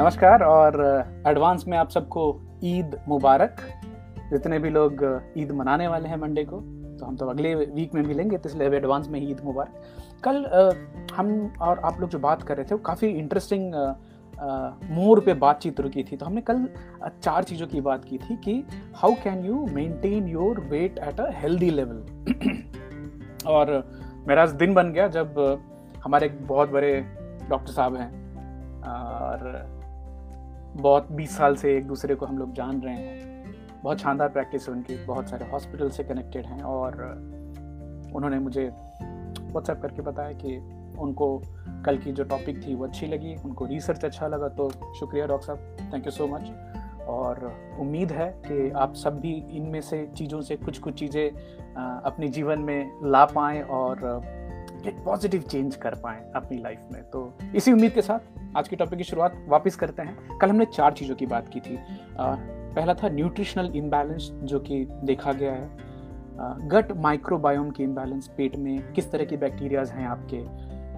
नमस्कार, और एडवांस में आप सबको ईद मुबारक। जितने भी लोग ईद मनाने वाले हैं मंडे को तो हम तो अगले वीक में मिलेंगे तो इसलिए एडवांस में ईद मुबारक। कल हम और आप लोग जो बात कर रहे थे, वो काफ़ी इंटरेस्टिंग मोर पे बातचीत रुकी थी। तो हमने कल चार चीज़ों की बात की थी कि how can you maintain your weight at a healthy level और मेरा दिन बन गया जब हमारे एक बहुत बड़े डॉक्टर साहब हैं। और बहुत बीस साल से एक दूसरे को हम लोग जान रहे हैं। बहुत शानदार प्रैक्टिस है उनकी, बहुत सारे हॉस्पिटल से कनेक्टेड हैं और उन्होंने मुझे व्हाट्सएप करके बताया कि उनको कल की जो टॉपिक थी वो अच्छी लगी, उनको रिसर्च अच्छा लगा तो शुक्रिया डॉक्टर साहब थैंक यू सो मच और उम्मीद है कि आप सब भी इनमें से चीज़ों से कुछ कुछ चीज़ें अपने जीवन में ला पाएँ और एक पॉजिटिव चेंज कर पाएँ अपनी लाइफ में। तो इसी उम्मीद के साथ आज के टॉपिक की शुरुआत वापस करते हैं। कल हमने चार चीज़ों की बात की थी। आ, पहला था न्यूट्रिशनल इम्बैलेंस जो कि देखा गया है। गट माइक्रोबायोम की इम्बैलेंस पेट में किस तरह के बैक्टीरियाज हैं आपके?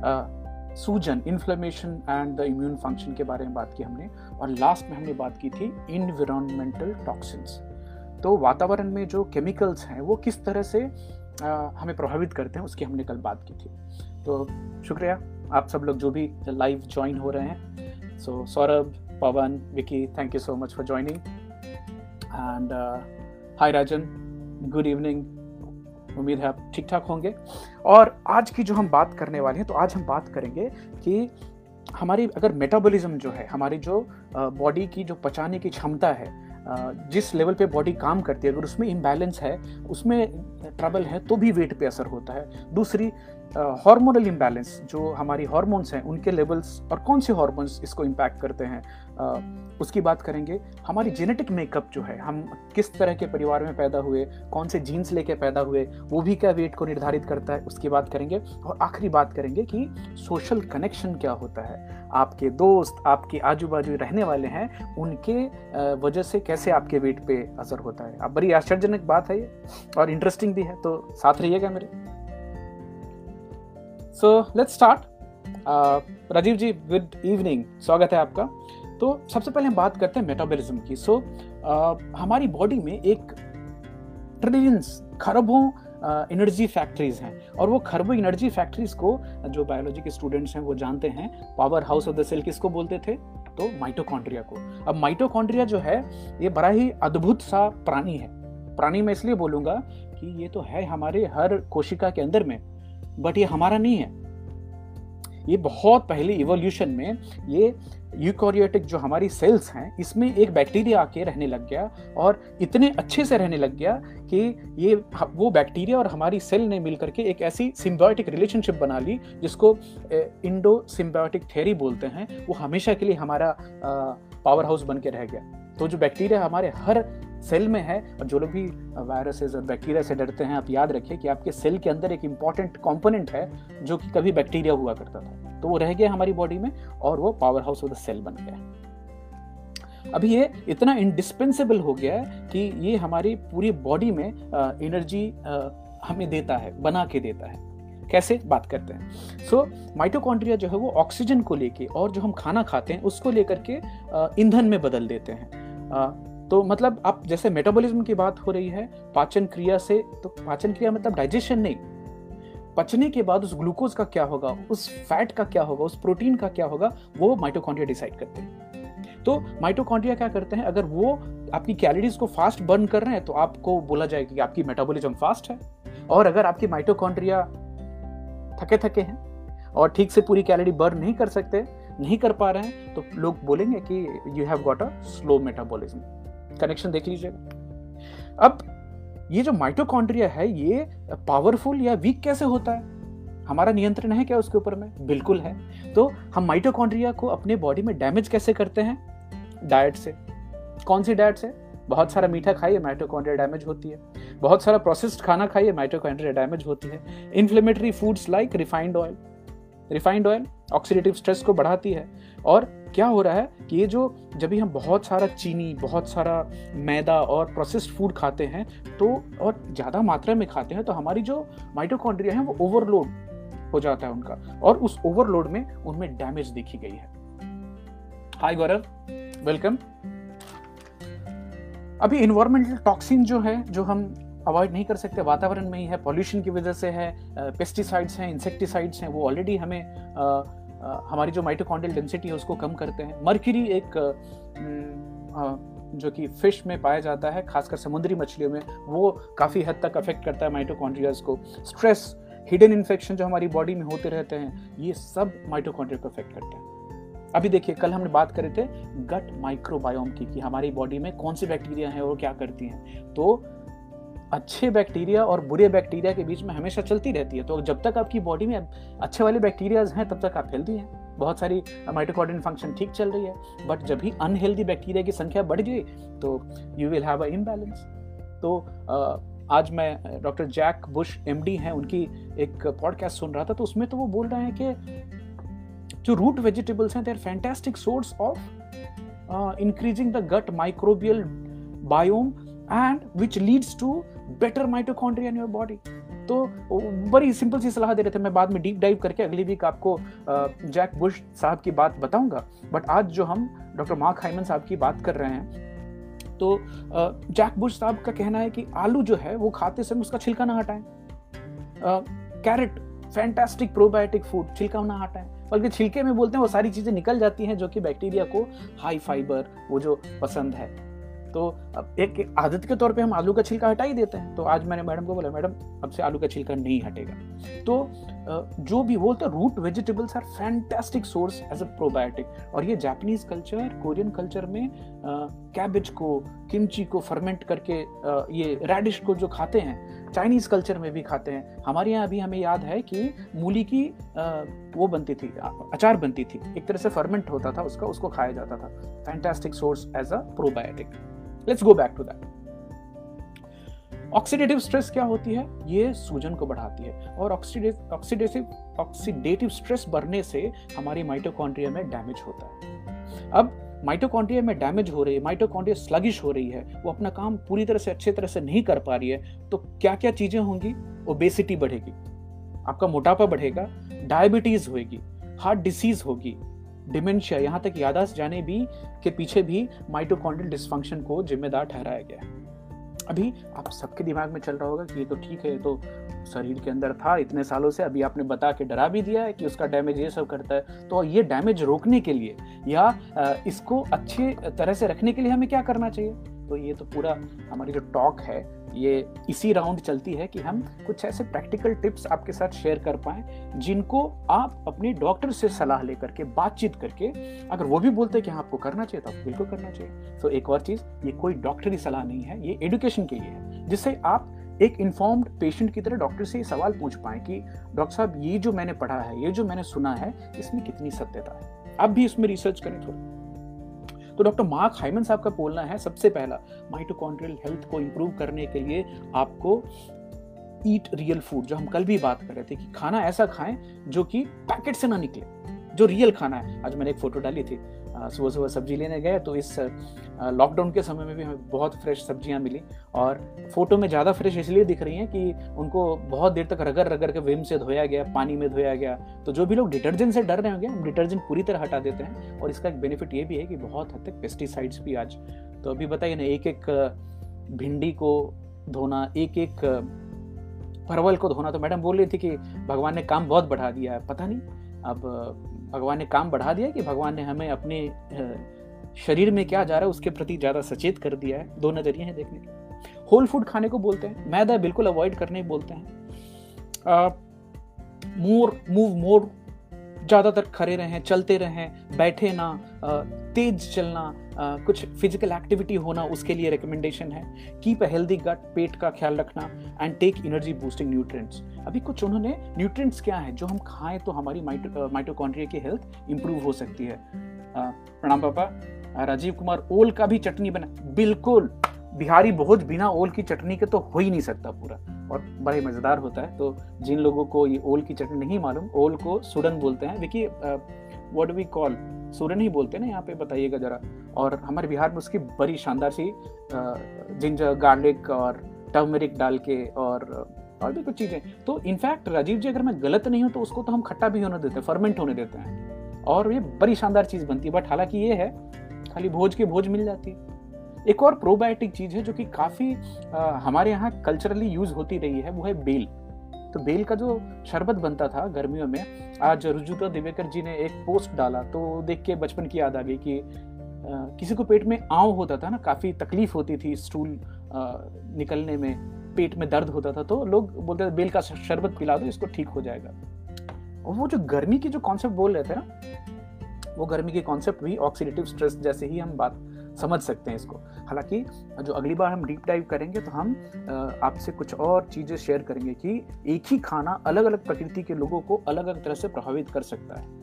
आ, सूजन inflammation and the immune function के बारे में बात की हमने। और लास्ट में हमने बात की थी इन्वायरमेंटल टॉक्सिन्स तो वातावरण में जो केमिकल्स हैं वो किस तरह से आ, हमें प्रभावित करते हैं उसकी हमने कल बात की थी। तो शुक्रिया। आप सब लोग जो भी लाइव ज्वाइन हो रहे हैं। So Saurabh Pawan Vicky thank you so much for joining and hi Rajan good evening उम्मीद है आप ठीक ठाक होंगे। और आज की जो हम बात करने वाले हैं तो आज हम बात करेंगे कि हमारी अगर मेटाबॉलिज्म जो है, हमारी जो बॉडी की जो पचाने की क्षमता है जिस लेवल पे बॉडी काम करती है, अगर उसमें इम्बैलेंस है, उसमें ट्रबल है तो भी वेट पे असर होता है। दूसरी हार्मोनल इम्बैलेंस जो हमारी हार्मोन्स हैं, उनके लेवल्स और कौन से हार्मोन्स इसको इम्पैक्ट करते हैं उसकी बात करेंगे। हमारी जेनेटिक मेकअप जो है, हम किस तरह के परिवार में पैदा हुए, कौन से जीन्स लेके पैदा हुए, वो भी क्या वेट को निर्धारित करता है, उसकी बात करेंगे। और आखिरी बात करेंगे कि सोशल कनेक्शन क्या होता है। आपके दोस्त, आपके आजू बाजू रहने वाले हैं, उनके वजह से कैसे आपके वेट पे असर होता है। अब बड़ी आश्चर्यजनक बात है ये, और इंटरेस्टिंग भी है तो साथ रहिएगा मेरे। So let's start Rajeev ji good evening स्वागत है आपका तो सबसे पहले हम बात करते हैं मेटाबॉलिज्म की. सो so, uh, हमारी बॉडी में एक ट्रिलियंस खरबों एनर्जी uh, फैक्ट्रीज हैं. और वो खरबों एनर्जी फैक्ट्रीज को जो बायोलॉजी के स्टूडेंट्स हैं वो जानते हैं. Powerhouse of the cell किसको बोलते थे? तो माइटोकॉन्ड्रिया को. अब माइटोकॉन्ड्रिया जो है ये बड़ा ही अद्भुत सा प्राणी है. प्राणी मैं इसलिए बोलूँगा कि ये तो है हमारे हर कोशिका के अंदर में. बट ये हमारा नहीं है। ये बहुत पहले इवोल्यूशन में ये यूकोरियोटिक जो हमारी सेल्स हैं, इसमें एक बैक्टीरिया आके रहने लग गया और इतने अच्छे से रहने लग गया कि ये वो बैक्टीरिया और हमारी सेल ने मिलकर के एक ऐसी सिम्बायोटिक रिलेशनशिप बना ली, जिसको इंडो सिम्बायोटिक थेरी बोलते हैं, वो हमेशा के लिए हमारा पावर हाउस बन के रह गया। तो जो बैक्टीरिया हमारे हर सेल में है और जो लोग भी वायरसेस और बैक्टीरिया से डरते हैं आप याद रखिए कि आपके सेल के अंदर एक इंपॉर्टेंट कंपोनेंट है जो कि कभी बैक्टीरिया हुआ करता था। तो वो रह गया हमारी बॉडी में और वो powerhouse of the cell बन गया। अभी ये इतना इंडिस्पेंसेबल हो गया है कि ये हमारी पूरी बॉडी में एनर्जी हमें देता है बना के देता है। कैसे? बात करते हैं। सो so, माइटोकॉन्ड्रिया जो है वो ऑक्सीजन को लेके और जो हम खाना खाते हैं उसको लेकर के ईंधन में बदल देते हैं। तो मतलब आप जैसे मेटाबॉलिज्म की बात हो रही है, पाचन क्रिया से तो पाचन क्रिया मतलब डाइजेशन नहीं। पचने के बाद उस ग्लूकोज का क्या होगा, उस फैट का क्या होगा, उस प्रोटीन का क्या होगा, वो माइटोकॉन्ड्रिया डिसाइड करते हैं। तो माइटोकॉन्ड्रिया क्या करते हैं, अगर वो आपकी कैलोरीज को फास्ट बर्न कर रहे हैं तो आपको बोला जाएगा कि आपकी मेटाबॉलिज्म फास्ट है। और अगर आपकी माइटोकॉन्ड्रिया थके थके हैं, और ठीक से पूरी कैलोरी बर्न नहीं कर सकते, नहीं कर पा रहे हैं तो लोग बोलेंगे कि you have got a slow metabolism connection देख लीजिएगा अब ये जो माइटोकॉन्ड्रिया है, ये पावरफुल या वीक कैसे होता है? हमारा नियंत्रण है क्या उसके ऊपर में? बिल्कुल है। तो हम माइटोकॉन्ड्रिया को अपने बॉडी में डैमेज कैसे करते हैं? डाइट से। कौन सी डाइट से? बहुत सारा मीठा खाइए माइटोकॉन्ड्रिया डैमेज होती है। बहुत सारा प्रोसेस्ड खाना खाइए माइटोकॉन्ड्रिया डैमेज होती है। Inflammatory foods like refined oil refined oil oxidative stress को बढ़ाती है और क्या हो रहा है कि ये जो जब भी हम बहुत सारा चीनी, बहुत सारा मैदा और प्रोसेस्ड फ़ूड खाते हैं तो और ज़्यादा मात्रा में खाते हैं तो हमारी जो माइटोकॉन्ड्रिया है, वो ओवरलोड हो जाता है उनका और उस ओवरलोड में उनमें डैमेज देखी गई है। हाय गौरव वेलकम अभी इन्वायरमेंटल टॉक्सिन जो है, जो हम अवॉइड नहीं कर सकते, वातावरण में ही है पॉल्यूशन की वजह से है पेस्टिसाइड्स हैं इंसेक्टिसाइड्स हैं, वो ऑलरेडी हमें हमारी जो माइटोकॉन्ड्रियल डेंसिटी है, उसको कम करते हैं। मर्क्यूरी एक जो कि फ़िश में पाया जाता है, खासकर समुद्री मछलियों में, वो काफ़ी हद तक अफेक्ट करता है माइटोकॉन्ड्रियाज को। स्ट्रेस हिडन इन्फेक्शन जो हमारी बॉडी में होते रहते हैं, ये सब माइटोकॉन्ड्रिया को अफेक्ट करते हैं। अभी देखिए, कल हमने बात करे थे गट माइक्रोबायोम की, कि हमारी बॉडी में कौन सी बैक्टीरिया हैं और क्या करती हैं। तो अच्छे बैक्टीरिया और बुरे बैक्टीरिया के बीच में हमेशा चलती रहती है। तो जब तक आपकी बॉडी में अच्छे वाले बैक्टीरियाज हैं, तब तक आप हेल्दी हैं। बहुत सारी माइटोकॉन्ड्रियल फ़ंक्शन ठीक चल रही है बट जब भी अनहेल्दी बैक्टीरिया की संख्या बढ़ गई तो you will have a imbalance तो आज मैं डॉक्टर जैक बुश एमडी हैं, उनकी एक पॉडकास्ट सुन रहा था तो उसमें तो वो बोल रहे हैं कि जो रूट वेजिटेबल्स हैं they are fantastic source of increasing the gut microbial biome and which leads to better mitochondria in your body तो बड़ी सिंपल सी सलाह दे रहे थे, मैं बाद में डीप डाइव करके अगली वीक आपको जैक बुश साहब की बात बताऊँगा। बट आज जो हम डॉक्टर मार्क हाइमन साहब की बात कर रहे हैं तो जैक बुश साहब का कहना है कि आलू जो है, वो खाते समय उसका छिलका ना हटाएँ। कैरेट फैंटास्टिक प्रोबायोटिक फ़ूड छिलका ना हटाएँ। बल्कि छिलके में बोलते हैं, वो सारी चीज़ें निकल जाती हैं जो कि बैक्टीरिया को हाई फाइबर वो जो पसंद है। तो अब एक आदत के तौर पे हम आलू का छिलका हटा ही देते हैं। तो आज मैंने मैडम को बोला, मैडम, अब से आलू का छिलका नहीं हटेगा। तो जो भी बोलते root vegetables are fantastic source as a probiotic और ये जापानीज कल्चर कोरियन कल्चर में कैबेज को किमची को फर्मेंट करके ये रेडिश को जो खाते हैं चाइनीज़ कल्चर में भी खाते हैं। हमारे यहाँ अभी हमें याद है कि मूली की वो बनती थी अचार बनती थी। एक तरह से फर्मेंट होता था उसका, उसको खाया जाता था। Fantastic source as a probiotic let's go back to that oxidative stress क्या होती है? ये सूजन को बढ़ाती है। और ऑक्सीडेटिव ऑक्सीडेटिव स्ट्रेस बढ़ने से हमारी माइटोकॉन्ड्रिया में डैमेज होता है। अब माइटोकॉन्ड्रिया में डैमेज हो रही है माइटोकॉन्ड्रिया स्लगिश हो रही है, वो अपना काम पूरी तरह से अच्छे तरह से नहीं कर पा रही है तो क्या क्या चीज़ें होंगी? ओबेसिटी बढ़ेगी। आपका मोटापा बढ़ेगा डायबिटीज़ होगी हार्ट डिसीज होगी डिमेंशिया, यहाँ तक यादाश्त जाने भी के पीछे भी माइटोकॉन्ड्रियल डिस्फंक्शन को जिम्मेदार ठहराया गया है। अभी आप सबके दिमाग में चल रहा होगा कि ये तो ठीक है तो शरीर के अंदर था, इतने सालों से अभी आपने बता के डरा भी दिया है कि उसका डैमेज ये सब करता है। तो ये डैमेज रोकने के लिए या इसको अच्छे तरह से रखने के लिए हमें क्या करना चाहिए? तो ये तो पूरा हमारी जो टॉक है, ये इसी राउंड चलती है कि हम कुछ ऐसे प्रैक्टिकल टिप्स आपके साथ शेयर कर पाए, जिनको आप अपने डॉक्टर से सलाह लेकर के, बातचीत करके, अगर वो भी बोलते हैं कि हाँ आपको करना चाहिए तो आपको बिल्कुल करना चाहिए। तो एक और चीज़, ये कोई डॉक्टरी सलाह नहीं है, ये एडुकेशन के लिए है, जिससे आप एक इन्फॉर्म्ड पेशेंट की तरह डॉक्टर से ये सवाल पूछ पाए कि डॉक्टर साहब, ये जो मैंने पढ़ा है, ये जो मैंने सुना है, इसमें कितनी सत्यता है? आप भी इसमें रिसर्च करें थोड़ा। तो डॉक्टर मार्क हाइमन साहब का बोलना है सबसे पहला, माइटोकॉन्ड्रियल हेल्थ को इम्प्रूव करने के लिए आपको ईट रियल फ़ूड जो हम कल भी बात कर रहे थे कि खाना ऐसा खाएँ जो कि पैकेट से ना निकले, जो रियल खाना है। आज मैंने एक फ़ोटो डाली थी सुबह सुबह सब्ज़ी लेने गए तो इस लॉकडाउन के समय में भी हमें बहुत फ्रेश सब्ज़ियाँ मिली और फ़ोटो में ज़्यादा फ्रेश इसलिए दिख रही हैं कि उनको बहुत देर तक रगड़ रगड़ के विम से धोया गया, पानी में धोया गया। तो जो भी लोग डिटर्जेंट से डर रहे होंगे, हम डिटर्जेंट पूरी तरह हटा देते हैं और इसका एक बेनिफिट ये भी है कि बहुत हद तक पेस्टिसाइड्स भी आज। तो अभी बताइए ना, एक एक भिंडी को धोना, एक एक परवल को धोना तो मैडम बोल रही थी कि भगवान ने काम बहुत बढ़ा दिया है, पता नहीं। अब भगवान ने काम बढ़ा दिया कि भगवान ने हमें अपने शरीर में क्या जा रहा है उसके प्रति ज़्यादा सचेत कर दिया है? दो नज़रिए हैं देखने के। होल फ़ूड खाने को बोलते हैं। मैदा बिल्कुल अवॉइड करने बोलते हैं। मोर मूव मोर ज़्यादातर खड़े रहें, चलते रहें, बैठे ना तेज चलना कुछ फ़िज़िकल एक्टिविटी होना उसके लिए रिकमेंडेशन है। कीप अ हेल्दी गट पेट का ख्याल रखना and take energy boosting nutrients अभी कुछ उन्होंने न्यूट्रिएंट्स क्या है, जो हम खाएँ तो हमारी माइटोकॉन्ड्रिया की हेल्थ इंप्रूव हो सकती है। प्रणाम पापा। राजीव कुमार ओल का भी चटनी बना, बिल्कुल। बिहारी भोज बिना ओल की चटनी के तो हो ही नहीं सकता पूरा। और बड़ा ही मज़ेदार होता है। तो जिन लोगों को ये ओल की चटनी नहीं मालूम, ओल को सुडन बोलते हैं। देखिए व्हाट वी कॉल सूरन ही बोलते हैं ना यहाँ पे, बताइएगा जरा। और हमारे बिहार में उसकी बड़ी शानदार सी जिंजर गार्लिक और टर्मरिक डाल के और और भी कुछ चीज़ें। तो इनफैक्ट राजीव जी, अगर मैं गलत नहीं हूँ तो उसको तो हम खट्टा भी होने देते हैं फर्मेंट होने देते हैं। और ये बड़ी शानदार चीज़ बनती है। बट हालाँकि ये है, खाली भोज के भोज मिल जाती है। एक और प्रोबायोटिक चीज़ है जो कि काफ़ी आ, हमारे यहाँ कल्चरली यूज़ होती रही है वो है बेल। तो बेल का जो शरबत बनता था गर्मियों में आज रुजुता दिवेकर जी ने एक पोस्ट डाला तो देख के बचपन की याद आ गई कि आ, किसी को पेट में आव होता था ना काफ़ी तकलीफ़ होती थी स्टूल निकलने में पेट में दर्द होता था तो लोग बोलते थे बेल का शरबत पिला दो इसको ठीक हो जाएगा। और वो जो गर्मी की जो कॉन्सेप्ट बोल रहे थे ना वो गर्मी की कॉन्सेप्ट भी ऑक्सीडेटिव स्ट्रेस जैसे ही हम बात समझ सकते हैं इसको। हालाँकि, जो अगली बार हम डीप डाइव करेंगे तो हम आपसे कुछ और चीज़ें शेयर करेंगे कि एक ही खाना अलग अलग प्रकृति के लोगों को अलग अलग तरह से प्रभावित कर सकता है।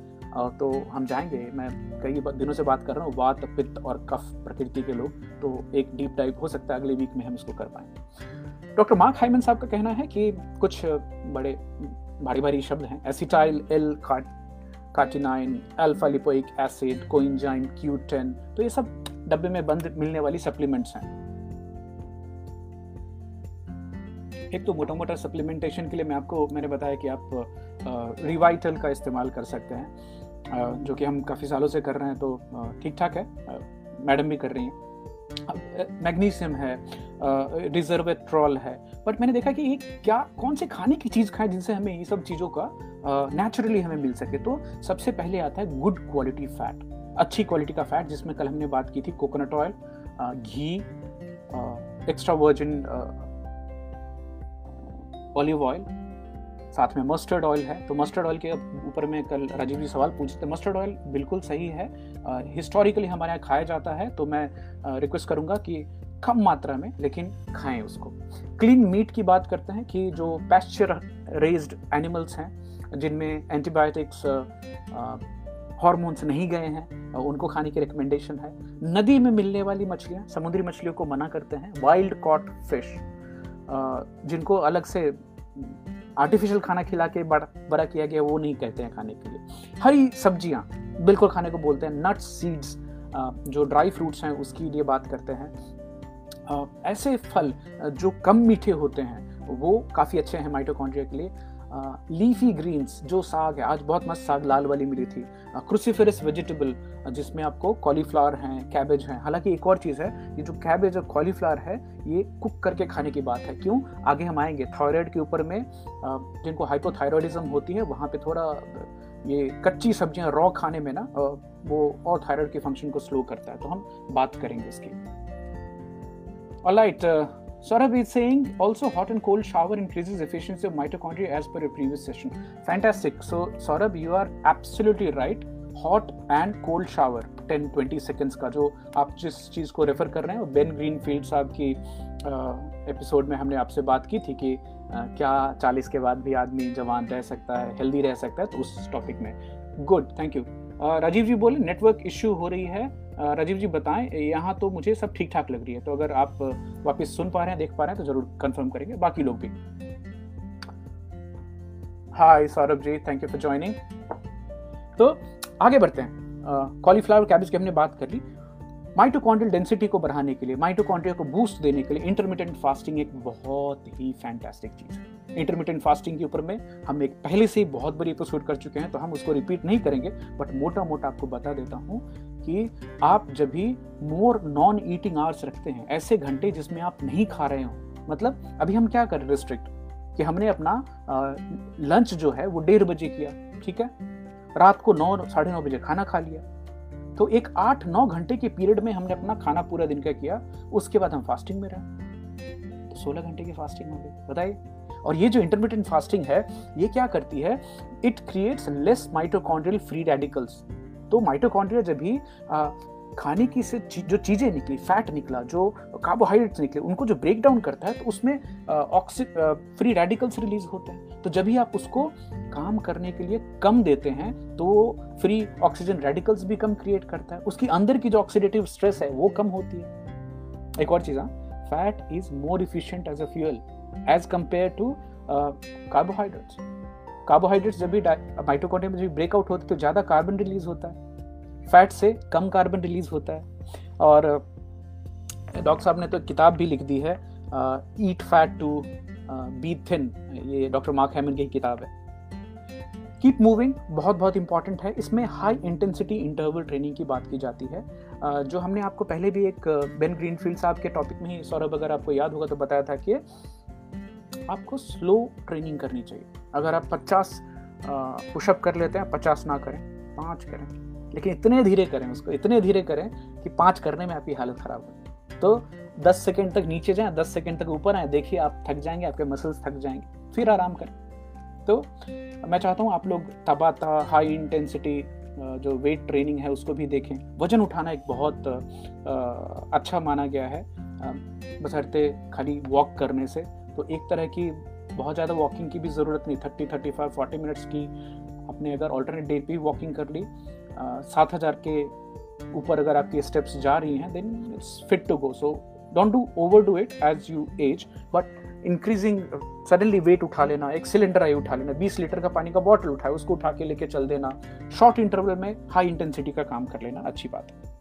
तो हम जाएँगे, मैं कई दिनों से बात कर रहा हूँ, वात, पित्त और कफ प्रकृति के लोग तो एक डीप डाइव हो सकता है, अगले वीक में हम इसको कर पाएँगे। डॉक्टर मार्क हाइमन साहब का कहना है कि कुछ बड़े, भारी भारी शब्द हैं। Acetyl L carnitine alpha lipoic acid coenzyme Q ten तो ये सब डब्बे में बंद मिलने वाली सप्लीमेंट्स हैं। एक तो मोटा मोटा सप्लीमेंटेशन के लिए मैं आपको, मैंने बताया कि आप रिवाइटल का इस्तेमाल कर सकते हैं। जो कि हम काफ़ी सालों से कर रहे हैं तो ठीक ठाक है। मैडम भी कर रही हैं। मैग्नीशियम है रिजर्वेट्रॉल है। बट मैंने देखा कि ये क्या, कौन से खाने की चीज़ खाएँ जिनसे हमें ये सब चीज़ों का नेचुरली हमें मिल सके? तो सबसे पहले आता है गुड क्वालिटी फैट अच्छी क्वालिटी का फैट जिसमें कल हमने बात की थी कोकोनट ऑयल घी एक्स्ट्रा वर्जिन ऑलिव ऑयल साथ में मस्टर्ड ऑयल है। तो मस्टर्ड ऑयल के ऊपर में कल राजीव जी सवाल पूछते हैं। मस्टर्ड ऑयल बिल्कुल सही है। हिस्टोरिकली हमारे यहाँ खाया जाता है। तो मैं रिक्वेस्ट करूँगा कि कम मात्रा में, लेकिन खाएँ उसको। क्लीन मीट की बात करते हैं कि जो पैस्चर रेज्ड एनिमल्स हैं, जिनमें एंटीबायोटिक्स हॉर्मोन्स नहीं गए हैं उनको खाने की रिकमेंडेशन है। नदी में मिलने वाली मछलियाँ, समुद्री मछलियों को मना करते हैं। वाइल्ड कॉट फ़िश जिनको अलग से आर्टिफिशियल खाना खिला के बड़ा किया गया, वो नहीं कहते हैं खाने के लिए। हरी सब्ज़ियाँ बिल्कुल खाने को बोलते हैं। नट्स सीड्स जो ड्राई फ्रूट्स हैं, उसकी लिए बात करते हैं। ऐसे फल जो कम मीठे होते हैं, वो काफ़ी अच्छे हैं माइटोकॉन्ड्रिया के लिए। लीफी ग्रीन्स जो साग है, आज बहुत मस्त साग लाल वाली मिली थी। क्रूसीफेरस वेजिटेबल जिसमें आपको कॉलीफ्लावर हैं कैबेज हैं। हालाँकि एक और चीज़ है, ये जो कैबेज और कॉलीफ्लावर है, ये कुक करके खाने की बात है। क्यों? आगे हम आएँगे। थायराइड के ऊपर में जिनको हाइपोथायरॉयडिज्म होती है, वहाँ पे थोड़ा, ये कच्ची सब्ज़ियाँ रॉ खाने में ना वो और थायराइड के फ़ंक्शन को स्लो करता है। तो हम बात करेंगे इसकी। Alright Saurabh is saying also hot and cold shower increases efficiency of mitochondria as per your previous session. Fantastic. So Saurabh, you are absolutely right. Hot and cold shower 10-20 seconds का जो आप जिस चीज़ को रेफर कर रहे हैं Ben green field साहब की एपिसोड में हमने आपसे बात की थी कि आ, क्या 40 के बाद भी आदमी जवान रह सकता है हेल्दी रह सकता है तो उस टॉपिक में good thank you Rajiv ji बोले नेटवर्क इश्यू हो रही है। राजीव जी बताएँ, यहाँ तो मुझे सब ठीक ठाक लग रही है। तो अगर आप वापस सुन पा रहे हैं, देख पा रहे हैं तो ज़रूर कंफर्म करेंगे। बाकी लोग भी. Hi Saurabh ji thank you for joining तो आगे बढ़ते हैं। कॉलीफ्लावर कैबिज की हमने बात कर ली। माइटोकॉन्ड्रियल डेंसिटी को बढ़ाने के लिए माइटोकॉन्ड्रिया को बूस्ट देने के लिए इंटरमीडियंट फास्टिंग एक बहुत ही फैंटास्टिक चीज़ है। इंटरमीडियंट फास्टिंग के ऊपर में हम एक पहले से ही बहुत बड़ी एपिसोड कर चुके हैं तो हम उसको रिपीट नहीं करेंगे बट मोटा मोटा आपको बता देता हूँ कि आप जब भी मोर नॉन ईटिंग आवर्स रखते हैं, ऐसे घंटे जिसमें आप नहीं खा रहे हो मतलब अभी हम क्या कर रहे रिस्ट्रिक्ट कि हमने अपना लंच जो है वो डेढ़ बजे किया, ठीक है? रात को नौ, साढ़े नौ बजे खाना खा लिया। तो एक आठ नौ घंटे के पीरियड में हमने अपना खाना पूरा दिन का किया, उसके बाद हम फास्टिंग में रहे। तो सोलह घंटे की फास्टिंग हो गई, बताइए। और ये जो इंटरमीडियंट फास्टिंग है, ये क्या करती है? It creates less mitochondrial free radicals तो माइटोकॉन्ड्रिया जब भी खाने की से जो चीज़ें निकली फैट निकला, जो कार्बोहाइड्रेट्स निकले, उनको जो ब्रेक डाउन करता है तो उसमें ऑक्सी फ्री रेडिकल्स रिलीज़ होते हैं। तो जब भी आप उसको काम करने के लिए कम देते हैं तो वो फ्री ऑक्सीजन रेडिकल्स भी कम क्रिएट करता है। उसकी अंदर की जो ऑक्सीडेटिव स्ट्रेस है, वो कम होती है। एक और चीज़ fat is more efficient as a fuel as compare to carbohydrates carbohydrates जब भी माइटोकॉन्ड्रिया में जब ब्रेकआउट होते तो ज़्यादा कार्बन रिलीज़ होता है। फैट से कम कार्बन रिलीज़ होता है। और डॉक्टर साहब ने तो किताब भी लिख दी है eat fat to be thin, ये डॉक्टर मार्क हैमन की किताब है। कीप मूविंग बहुत बहुत इंपॉर्टेंट है। इसमें हाई इंटेंसिटी इंटरवल ट्रेनिंग की बात की जाती है। जो हमने आपको पहले भी एक बेन ग्रीनफील्ड साहब के टॉपिक में ही, सौरभ, अगर आपको याद होगा तो बताया था कि आपको स्लो ट्रेनिंग करनी चाहिए। अगर आप 50 पुशअप कर लेते हैं 50 ना करें, पाँच करें। लेकिन इतने धीरे करें उसको, इतने धीरे करें कि पाँच करने में आपकी हालत ख़राब हो तो 10 सेकंड तक नीचे जाएँ 10 सेकंड तक ऊपर आए, देखिए आप थक जाएँगे, आपके मसल्स थक जाएँगे, फिर आराम करें। तो मैं चाहता हूँ आप लोग तबाता हाई इंटेंसिटी जो वेट ट्रेनिंग है, उसको भी देखें। वज़न उठाना एक बहुत अच्छा माना गया है बसरते खाली वॉक करने से। तो एक तरह की बहुत ज़्यादा वॉकिंग की भी ज़रूरत नहीं thirty thirty five forty minutes की आपने अगर ऑल्टरनेट डे भी वॉकिंग कर ली सात हज़ार के ऊपर अगर आपकी स्टेप्स जा रही हैं then it's fit to go so don't do overdo it as you age but increasing suddenly weight उठा लेना, एक सिलेंडर आई उठा लेना 20 लीटर का पानी का बॉटल उठाए, उसको उठा के लेके चल देना। शॉर्ट इंटरवल में हाई इंटेंसिटी का काम कर लेना, अच्छी बात। है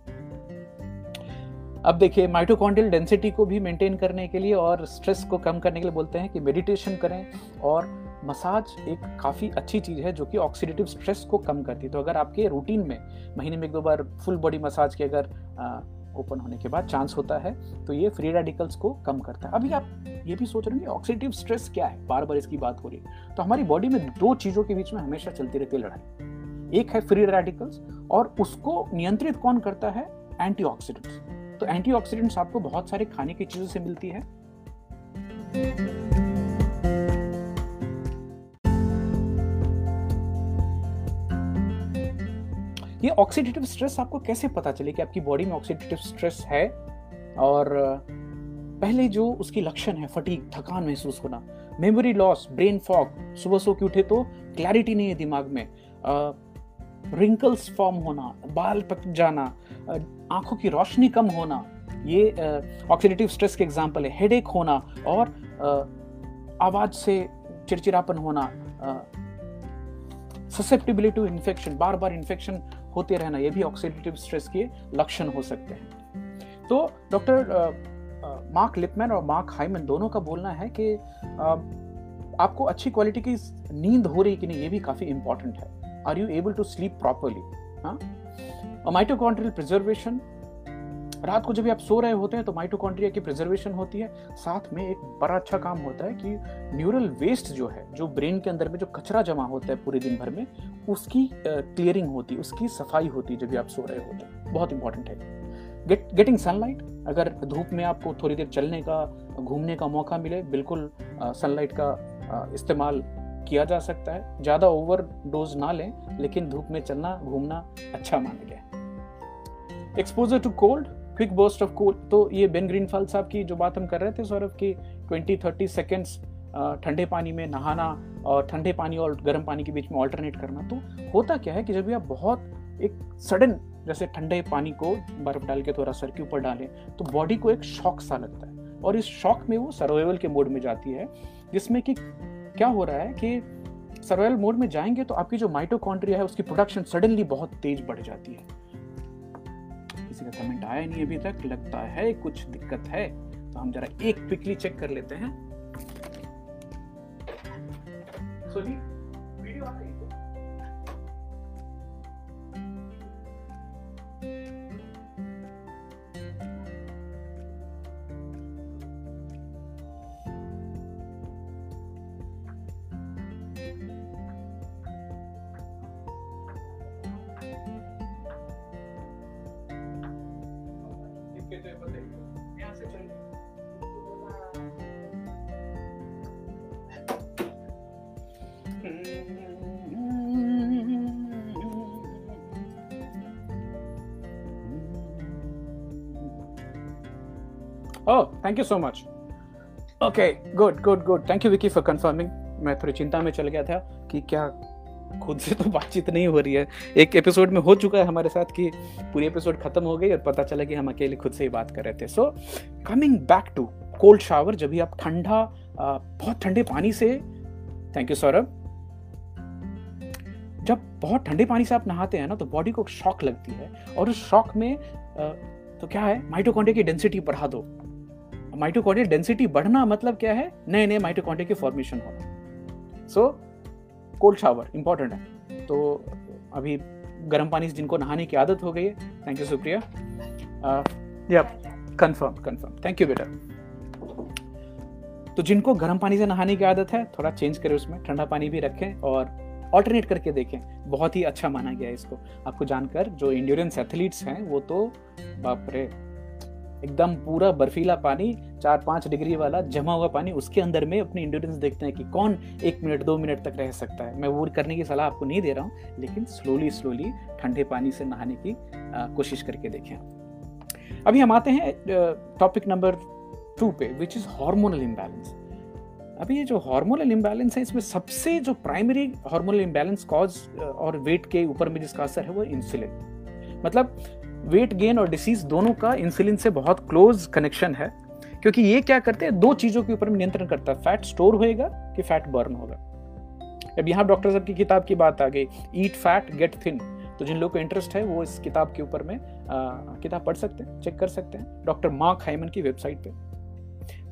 अब देखिए माइटोकॉन्ड्रियल डेंसिटी को भी मेंटेन करने के लिए और स्ट्रेस को कम करने के लिए बोलते हैं कि मेडिटेशन करें और मसाज एक काफ़ी अच्छी चीज़ है जो कि ऑक्सीडेटिव स्ट्रेस को कम करती है। तो अगर आपके रूटीन में महीने में एक दो बार फुल बॉडी मसाज की अगर ओपन होने के बाद चांस होता है तो ये फ्री रेडिकल्स को कम करता है। अभी आप ये भी सोच रहे हैं ऑक्सीडेटिव स्ट्रेस क्या है? बार बार इसकी बात हो रही है। तो हमारी बॉडी में दो चीज़ों के बीच में हमेशा चलती रहती है लड़ाई। एक है फ्री रेडिकल्स और उसको नियंत्रित कौन करता है? एंटीऑक्सीडेंट्स तो एंटीऑक्सीडेंट्स आपको बहुत सारे खाने की चीज़ों से मिलती है। ये ऑक्सीडेटिव स्ट्रेस आपको कैसे पता चले कि आपकी बॉडी में ऑक्सीडेटिव स्ट्रेस है? और पहले जो उसकी लक्षण है फटीक थकान महसूस होना मेमोरी लॉस ब्रेन फॉग सुबह सो के उठे तो क्लैरिटी नहीं है दिमाग में रिंकल्स फॉर्म होना, बाल पक जाना आँखों की रोशनी कम होना, ये ऑक्सीडेटिव स्ट्रेस के एग्ज़ाम्पल है हेडेक होना और आवाज़ से चिड़चिड़ापन होना ससेप्टिबिलिटी टू इन्फेक्शन बार बार इन्फेक्शन होते रहना, ये भी ऑक्सीडेटिव स्ट्रेस के लक्षण हो सकते हैं। तो डॉक्टर मार्क लिपमैन और मार्क हाइमन दोनों का बोलना है कि आपको अच्छी क्वालिटी की नींद हो रही कि नहीं, ये भी काफ़ी इंपॉर्टेंट है। Are you able to sleep properly mitochondrial preservation रात को जब आप सो रहे होते हैं तो माइटोकॉन्ड्रिया की प्रिजर्वेशन होती है। साथ में एक बड़ा अच्छा काम होता है कि न्यूरल वेस्ट जो है, जो ब्रेन के अंदर में जो कचरा जमा होता है पूरे दिन भर में, उसकी क्लियरिंग होती है, उसकी सफ़ाई होती है जब आप सो रहे होते हैं। बहुत इंपॉर्टेंट है। गेट गेटिंग सनलाइट अगर धूप में आपको थोड़ी देर चलने का, घूमने का मौका मिले, बिल्कुल सनलाइट का इस्तेमाल किया जा सकता है। ज़्यादा ओवर डोज ना लें, लेकिन धूप में चलना, घूमना अच्छा माना गया exposure to cold quick burst of cold तो ये बेन ग्रीनफॉल साहब की जो बात हम कर रहे थे, सौरभ, की ट्वेंटी थर्टी सेकेंड्स ठंडे पानी में नहाना और ठंडे पानी और गर्म पानी के बीच में ऑल्टरनेट करना तो होता क्या है कि जब भी आप बहुत एक सडन जैसे ठंडे पानी को बर्फ़ डाल के थोड़ा सर के ऊपर डालें तो बॉडी को एक शॉक सा लगता है। और इस शॉक में वो सर्वाइवल के मोड में जाती है, जिसमें कि क्या हो रहा है कि सर्वाइवल मोड में जाएँगे तो आपकी जो माइटोकॉन्ड्रिया है, उसकी प्रोडक्शन सडनली बहुत तेज बढ़ जाती है। किसी का कमेंट आया नहीं अभी तक, लगता है कुछ दिक्कत है। तो हम जरा एक पिकली चेक कर लेते हैं। वीडियो आ रही है? Oh, thank you so much. Okay, good, good, good. Thank you, Vicky, for confirming. मैं थोड़ी चिंता में चल गया था कि क्या खुद से तो बातचीत नहीं हो रही है। एक एपिसोड में हो चुका है हमारे साथ कि पूरी एपिसोड खत्म हो गई और पता चला कि हम अकेले खुद से ही बात कर रहे थे। So coming back to cold shower जब भी आप ठंडा बहुत ठंडे पानी से थैंक यू सौरभ। जब बहुत ठंडे पानी से आप नहाते हैं ना तो बॉडी को शॉक लगती है। और उस शॉक में आ, तो क्या है? माइटोकॉन्ड्रिया की डेंसिटी बढ़ा दो। माइटोकॉन्ड्रियल डेंसिटी बढ़ना मतलब क्या है? नए नए माइटोकॉन्ड्रिया की फॉर्मेशन होना। सो कोल्ड शावर इंपॉर्टेंट है। तो अभी गर्म पानी से जिनको नहाने की आदत हो गई है थैंक यू सुप्रिया। या कंफर्म कंफर्म थैंक यू बेटा। तो जिनको गर्म पानी से नहाने की आदत है थोड़ा चेंज करें उसमें ठंडा पानी भी रखें और ऑल्टरनेट करके देखें। बहुत ही अच्छा माना गया है इसको। आपको जानकर जो इंड्योरेंस एथलीट्स हैं वो तो बाप रे एकदम पूरा बर्फीला पानी, चार पाँच डिग्री वाला जमा हुआ पानी, उसके अंदर में अपनी इंड्योरेंस देखते हैं कि कौन एक मिनट, दो मिनट तक रह सकता है। मैं वो करने की सलाह आपको नहीं दे रहा हूँ, लेकिन स्लोली स्लोली ठंडे पानी से नहाने की कोशिश करके देखें। अभी हम आते हैं टॉपिक नंबर टू पे विच इज़ हार्मोनल इम्बैलेंस अभी ये जो हार्मोनल इम्बैलेंस है, इसमें सबसे जो प्राइमरी हार्मोनल इम्बैलेंस कॉज और वेट के ऊपर में जिसका असर है, वो इंसुलिन मतलब वेट गेन और डिसीज दोनों का इंसुलिन से बहुत क्लोज कनेक्शन है, क्योंकि ये क्या करते हैं, दो चीज़ों के ऊपर नियंत्रण करता है। फैट स्टोर होएगा कि फैट बर्न होगा। अब यहाँ डॉक्टर साहब की किताब की बात आ गई ईट फैट गेट थिन तो जिन लोगों को इंटरेस्ट है, वो इस किताब के ऊपर में किताब पढ़ सकते हैं चेक कर सकते हैं। डॉक्टर मार्क हाइमन की वेबसाइट पे।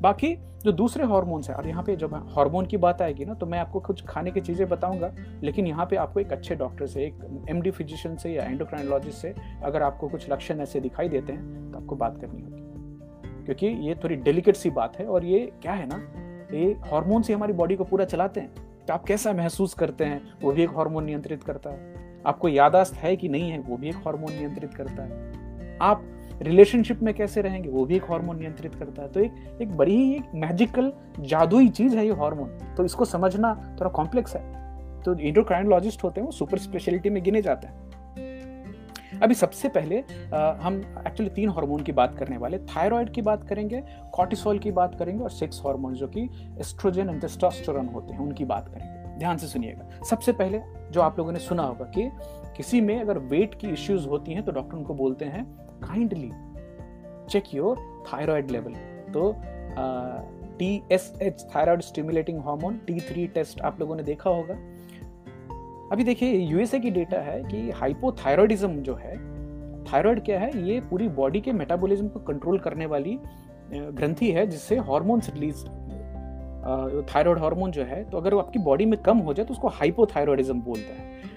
बाकी जो दूसरे हॉर्मोन्स हैं, और यहाँ पे जब हार्मोन की बात आएगी ना तो मैं आपको कुछ खाने की चीज़ें बताऊँगा, लेकिन यहाँ पे आपको एक अच्छे डॉक्टर से, एक एम डी फिजिशियन से या एंडोक्राइनोलॉजिस्ट से अगर आपको कुछ लक्षण ऐसे दिखाई देते हैं तो आपको बात करनी होगी। क्योंकि ये थोड़ी डेलिकेट सी बात है, और ये क्या है ना, ये हार्मोन से हमारी बॉडी को पूरा चलाते हैं। तो आप कैसा महसूस करते हैं, वो भी एक हार्मोन नियंत्रित करता है। आपको यादाश्त है कि नहीं है, वो भी एक हार्मोन नियंत्रित करता है। आप रिलेशनशिप में कैसे रहेंगे वो भी एक हार्मोन नियंत्रित करता है। तो एक एक बड़ी ही एक मैजिकल जादुई चीज़ है ये हार्मोन तो इसको समझना थोड़ा कॉम्प्लेक्स है। तो इंडोक्राइनोलॉजिस्ट होते हैं वो सुपर स्पेशलिटी में गिने जाते हैं। अभी सबसे पहले आ, हम एक्चुअली तीन हार्मोन की बात करने वाले। थायराइड की बात करेंगे कॉर्टिसोल की बात करेंगे और सेक्स हार्मोन जो कि एस्ट्रोजन एंड टेस्टोस्टेरोन होते हैं उनकी बात करेंगे। ध्यान से सुनिएगा। सबसे पहले जो आप लोगों ने सुना होगा कि किसी में अगर वेट की इश्यूज़ होती हैं तो डॉक्टर उनको बोलते हैं kindly check your thyroid level तो T S H thyroid stimulating hormone T three test आप लोगों ने देखा होगा। अभी देखिए यूएसए की डेटा है कि हाइपोथायरॉयडिज्म जो है थायराइड क्या है? ये पूरी बॉडी के मेटाबॉलिज्म को कंट्रोल करने वाली ग्रंथि है, जिससे हार्मोन्स रिलीज़ थायराइड हार्मोन जो है तो अगर वो आपकी बॉडी में कम हो जाए तो उसको हाइपोथायरॉयडिज्म बोलते हैं।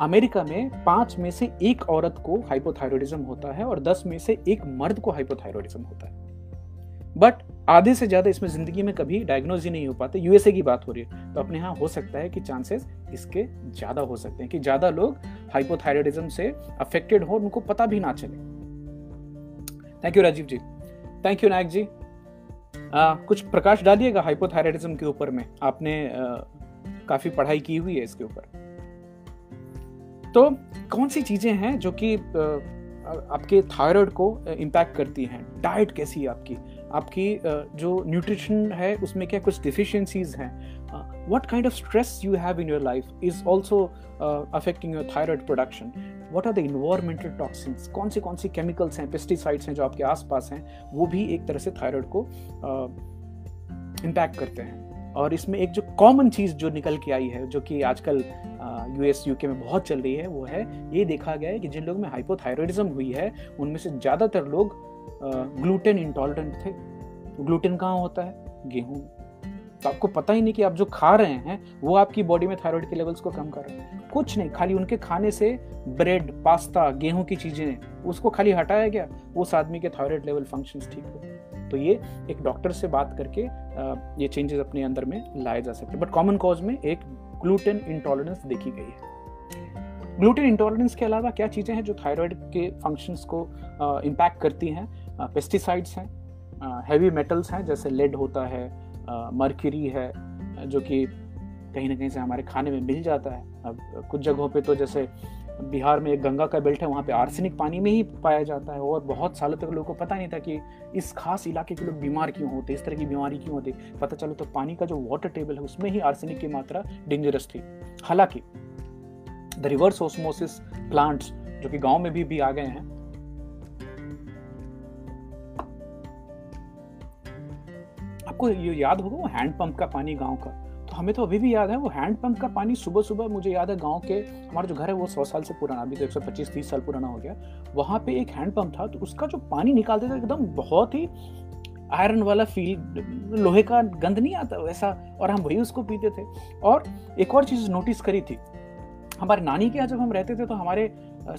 अमेरिका में पाँच में से एक औरत को हाइपोथायरॉयडिज्म होता है और दस में से एक मर्द को हाइपोथायरॉयडिज्म होता है। बट आधे से ज़्यादा इसमें ज़िंदगी में कभी डायग्नोज ही नहीं हो पाते। यूएसए की बात हो रही है तो अपने यहाँ हो सकता है कि चांसेस इसके ज़्यादा हो सकते हैं कि ज़्यादा लोग हाइपोथायरॉयडिज्म से अफेक्टेड हो उनको पता भी ना चले। Thank you Rajiv ji. Thank you Nayak ji. आ, कुछ प्रकाश डालिएगा हाइपोथायरॉयडिज्म के ऊपर में? आपने आ, काफ़ी पढ़ाई की हुई है इसके ऊपर। तो कौन सी चीज़ें हैं जो कि आपके थायराइड को इम्पैक्ट करती हैं? डाइट कैसी है आपकी? आपकी जो न्यूट्रिशन है उसमें क्या कुछ डिफिशियंसीज हैं? what kind of stress you have in your life is also uh, affecting your production. What are the environmental toxins? कौन सी कौन सी केमिकल्स हैं पेस्टिसाइड्स हैं जो आपके आसपास हैं वो भी एक तरह से थायराइड को इम्पैक्ट uh, करते हैं। और इसमें एक जो कॉमन चीज़ जो निकल के आई है जो कि आजकल यूएस यूके में बहुत चल रही है, वो है, ये देखा गया है कि जिन लोगों में हाइपोथायरॉयडिज्म हुई है, उनमें से ज़्यादातर लोग ग्लूटेन इंटॉलरेंट थे। ग्लूटेन कहाँ होता है? गेहूँ। तो आपको पता ही नहीं कि आप जो खा रहे हैं, वो आपकी बॉडी में थायराइड के लेवल्स को कम कर रहे हैं। कुछ नहीं, खाली उनके खाने से ब्रेड पास्ता गेहूँ की चीज़ें, उसको खाली हटाया गया, उस आदमी के थायराइड लेवल फ़ंक्शन ठीक हो तो ये एक डॉक्टर से बात करके ये चेंजेस अपने अंदर में लाए जा सकते बट कॉमन कॉज में एक ग्लूटेन इंटॉलरेंस देखी गई है। ग्लूटेन इंटॉलरेंस के अलावा क्या चीज़ें हैं जो थायराइड के फ़ंक्शंस को इम्पैक्ट करती हैं? पेस्टिसाइड्स हैं हैवी मेटल्स हैं, जैसे लेड होता है मर्क्यूरी है, जो कि कहीं ना कहीं से हमारे खाने में मिल जाता है। अब कुछ जगहों पे तो जैसे बिहार में एक गंगा का बेल्ट है वहाँ पे आर्सेनिक पानी में ही पाया जाता है और बहुत सालों तक लोगों को पता नहीं था कि इस खास इलाके के लोग बीमार क्यों होते इस तरह की बीमारी क्यों होती। पता चलो तो पानी का जो वाटर टेबल है उसमें ही आर्सेनिक की मात्रा डेंजरस थी। हालाँकि द रिवर्स ओस्मोसिस प्लांट्स जो कि गाँव में भी, भी आ गए हैं आपको ये याद होगा वो हैंड पंप का पानी गाँव का? तो हमें तो अभी भी याद है, वो हैंड पंप का पानी सुबह सुबह मुझे याद है गाँव के, हमारा जो घर है वो सौ साल से पुराना, अभी तो एक सौ पच्चीस, तीस साल पुराना हो गया। वहाँ पे एक हैंड पंप था तो उसका जो पानी निकालते थे, एकदम बहुत ही आयरन वाला फील लोहे का गंध नहीं आता वैसा, और हम वही उसको पीते थे। और एक और चीज़ नोटिस करी थी, हमारे नानी के यहाँ जब हम रहते थे तो हमारे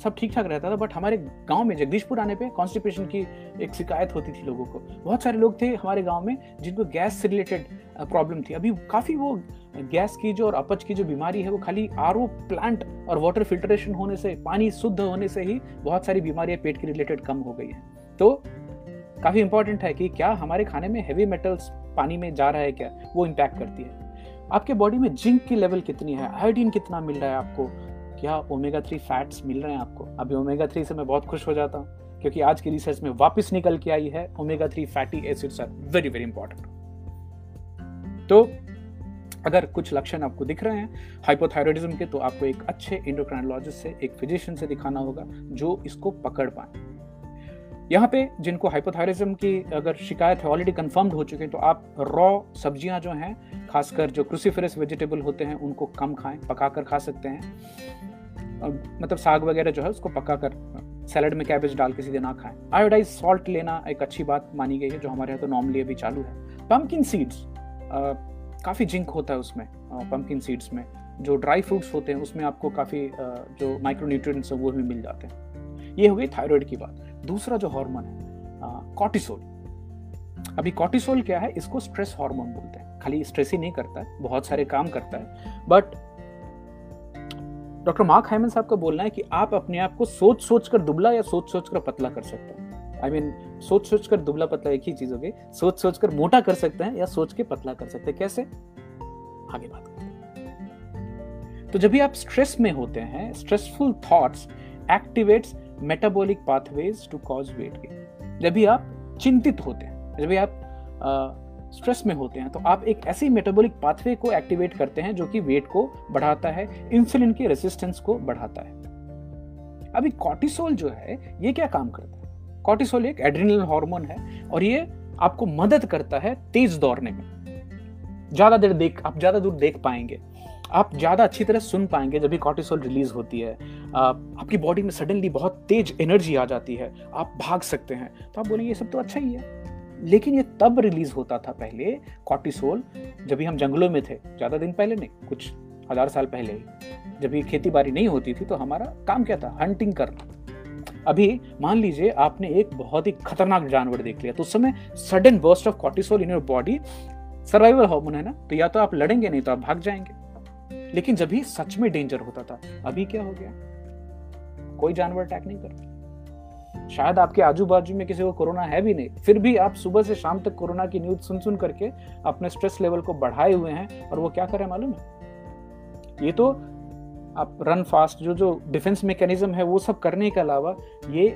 सब ठीक ठाक रहता था बट हमारे गाँव में, जगदीशपुर आने पे कॉन्स्टिपेशन की एक शिकायत होती थी लोगों को। बहुत सारे लोग थे हमारे गाँव में जिनको गैस से रिलेटेड प्रॉब्लम थी। अभी काफ़ी वो गैस की जो और अपच की जो बीमारी है, वो खाली आरओ प्लांट और वाटर फिल्ट्रेशन होने से, पानी शुद्ध होने से ही बहुत सारी बीमारियाँ पेट के रिलेटेड कम हो गई हैं। तो काफ़ी इंपॉर्टेंट है कि क्या हमारे खाने में हैवी मेटल्स पानी में जा रहा है क्या? वो इम्पैक्ट करती है। आपके बॉडी में जिंक की लेवल कितनी है? आयोडीन कितना मिल रहा है आपको? क्या ओमेगा थ्री फैट्स मिल रहे हैं आपको? अभी ओमेगा थ्री से मैं बहुत खुश हो जाता हूँ, क्योंकि आज की रिसर्च में वापस निकल के आई है omega three fatty acids are very very important तो अगर कुछ लक्षण आपको दिख रहे हैं हाइपोथायरॉयडिज्म के तो आपको एक अच्छे इंडोक्राइनोलॉजिस्ट से, एक फिजिशियन से दिखाना होगा, जो इसको पकड़ पाए। यहाँ पे जिनको हाइपोथायरिज्म की अगर शिकायत है ऑलरेडी कंफर्म्ड हो चुके हैं तो आप रॉ सब्ज़ियाँ जो हैं, खासकर जो क्रूसीफरस वेजिटेबल होते हैं, उनको कम खाएँ पका कर खा सकते हैं। मतलब साग वगैरह जो है, उसको पका कर सैलड में कैबेज डाल के सीधे ना खाएँ। आयोडाइज सॉल्ट लेना एक अच्छी बात मानी गई है, जो हमारे यहाँ तो नॉर्मली अभी चालू है। पम्पकिन सीड्स काफ़ी जिंक होता है उसमें पम्पकिन सीड्स में। जो ड्राई फ्रूट्स होते हैं, उसमें आपको काफ़ी जो माइक्रोन्यूट्रिएंट्स हैं, वो भी मिल जाते हैं। ये हो गई थायराइड की बात। दूसरा जो हार्मोन है कॉर्टिसोल अभी कॉर्टिसोल क्या है? इसको स्ट्रेस हार्मोन बोलते हैं। खाली स्ट्रेस ही नहीं करता है, बहुत सारे काम करता है। बट डॉक्टर मार्क हाइमन साहब का बोलना है कि आप अपने आप को सोच सोच कर दुबला या सोच सोच कर पतला कर सकते हैं। आई मीन सोच सोच कर दुबला पतला एक ही चीज़ हो गई। सोच सोच कर मोटा कर सकते हैं या सोच के पतला कर सकते हैं। कैसे? आगे बात करते हैं। तो जब भी आप स्ट्रेस में होते हैं stressful thoughts activates metabolic pathways to cause weight gain जब भी आप चिंतित होते हैं, जब भी आप स्ट्रेस में होते हैं तो आप एक ऐसी मेटाबॉलिक पाथवे को एक्टिवेट करते हैं जो कि वेट को बढ़ाता है इंसुलिन के रेसिस्टेंस को बढ़ाता है। अभी कॉर्टिसोल जो है, ये क्या काम करता है? कॉर्टिसोल एक एड्रिनल हार्मोन है और ये आपको मदद करता है तेज दौड़ने में। ज़्यादा देर देख, आप ज़्यादा दूर देख पाएँगे। आप ज़्यादा अच्छी तरह सुन पाएँगे जब भी कॉर्टिसोल रिलीज़ होती है। आपकी बॉडी में सडनली बहुत तेज एनर्जी आ जाती है। आप भाग सकते हैं। तो आप बोलेंगे ये सब तो अच्छा ही है। लेकिन ये तब रिलीज़ होता था पहले कॉर्टिसोल जब भी हम जंगलों में थे। ज़्यादा दिन पहले नहीं, कुछ हज़ार साल पहले ही। जब ये खेती बाड़ी नहीं होती थी तो हमारा काम क्या था? हंटिंग करना। अभी मान लीजिए, आपने एक बहुत ही खतरनाक जानवर देख लिया तो उस समय sudden burst of cortisol in your body survival hormone है ना? तो या तो आप लड़ेंगे, नहीं तो आप भाग जाएँगे। लेकिन जब भी सच में डेंजर होता था, अभी क्या हो गया? कोई जानवर अटैक नहीं करता। शायद आपके आजू बाजू में किसी को कोरोना है भी नहीं। फिर भी आप सुबह से शाम तक कोरोना की न्यूज़ सुन सुन करके अपने स्ट्रेस लेवल को बढ़ाए हुए हैं और वो क्या करें मालूम है? ये तो आप रन फास्ट जो जो डिफेंस मैकेनिज्म है, वो सब करने के अलावा ये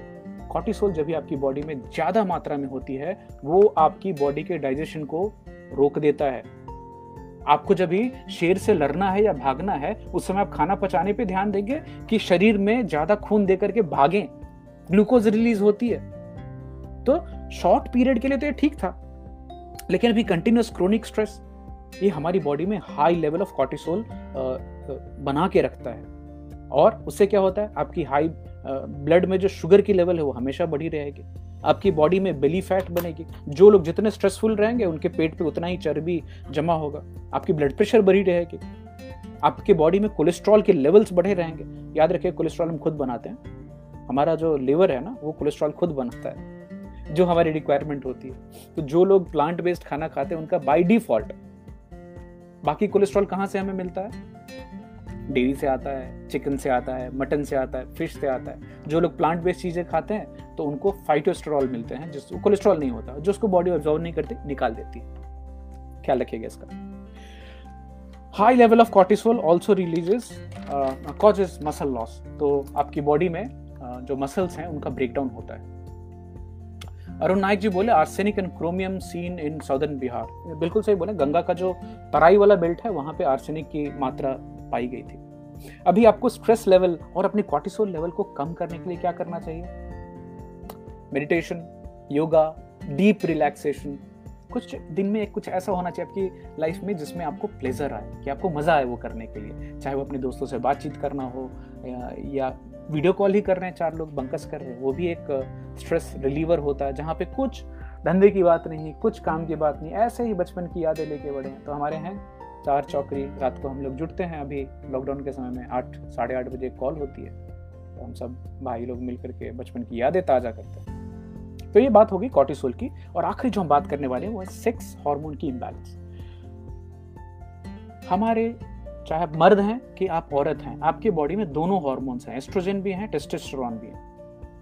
कॉर्टिसोल जब भी आपकी बॉडी में ज़्यादा मात्रा में होती है, वो आपकी बॉडी के डाइजेशन को रोक देता है। आपको जब भी शेर से लड़ना है या भागना है, उस समय आप खाना पचाने पे ध्यान देंगे कि शरीर में ज़्यादा खून देकर के भागें। ग्लूकोज रिलीज़ होती है। तो शॉर्ट पीरियड के लिए तो ये ठीक था। लेकिन अभी कंटिन्यूस क्रोनिक स्ट्रेस ये हमारी बॉडी में हाई लेवल ऑफ़ कॉर्टिसोल बना के रखता है। और उससे क्या होता है? आपकी हाई ब्लड में जो शुगर की लेवल है वो हमेशा बढ़ी रहेगी। आपकी बॉडी में बेली फैट बनेगी। जो लोग जितने स्ट्रेसफुल रहेंगे, उनके पेट पे उतना ही चर्बी जमा होगा। आपकी ब्लड प्रेशर बढ़ी रहेगी। आपके बॉडी में कोलेस्ट्रॉल के लेवल्स बढ़े रहेंगे। याद रखिए कोलेस्ट्रॉल हम खुद बनाते हैं। हमारा जो लिवर है ना, वो कोलेस्ट्रॉल खुद बनाता है। जो हमारी रिक्वायरमेंट होती है। तो जो लोग प्लांट बेस्ड खाना खाते हैं, उनका बाई डिफ़ॉल्ट बाकी कोलेस्ट्रॉल कहाँ से हमें मिलता है? डेयरी से आता है चिकन से आता है मटन से आता है फ़िश से आता है। जो लोग प्लांट बेस्ड चीज़ें खाते हैं तो उनको फाइटोस्टेरॉल मिलते हैं जिस कोलेस्ट्रॉल नहीं होता जो उसको बॉडी ऑब्जॉर्व नहीं करती निकाल देती है। ख्याल रखिएगा इसका। High level of cortisol also releases causes muscle loss तो आपकी बॉडी में uh, जो मसल्स हैं उनका ब्रेकडाउन होता है। अरुण नायक जी बोले arsenic and chromium seen in southern Bihar बिल्कुल सही बोले गंगा का जो तराई वाला बेल्ट है वहाँ पे आर्सेनिक की मात्रा पाई गई थी। अभी आपको स्ट्रेस लेवल और अपने कॉर्टिसोल लेवल को कम करने के लिए क्या करना चाहिए? मेडिटेशन योगा डीप रिलैक्सेशन कुछ दिन में एक कुछ ऐसा होना चाहिए आपकी लाइफ में जिसमें आपको प्लेजर आए कि आपको मज़ा आए वो करने के लिए। चाहे वो अपने दोस्तों से बातचीत करना हो या, या वीडियो कॉल ही कर रहे हैं चार लोग बंकस कर रहे हैं वो भी एक स्ट्रेस रिलीवर होता है जहाँ पे कुछ धंधे की बात नहीं कुछ काम की बात नहीं ऐसे ही बचपन की यादें लेके बड़े हैं। तो हमारे हैं चार चौकरी, रात को हम लोग जुटते हैं। अभी लॉकडाउन के समय में आठ, साढ़े आठ बजे कॉल होती है। तो हम सब भाई लोग मिल करके बचपन की यादें ताज़ा करते हैं। तो ये बात होगी कॉर्टिसोल की और आखिरी जो हम बात करने वाले हैं वो है सेक्स हार्मोन की इम्बैलेंस हमारे चाहे आप मर्द हैं कि आप औरत हैं, आपकी बॉडी में दोनों हार्मोन्स हैं। एस्ट्रोजन भी हैं टेस्टोस्टेरोन भी है।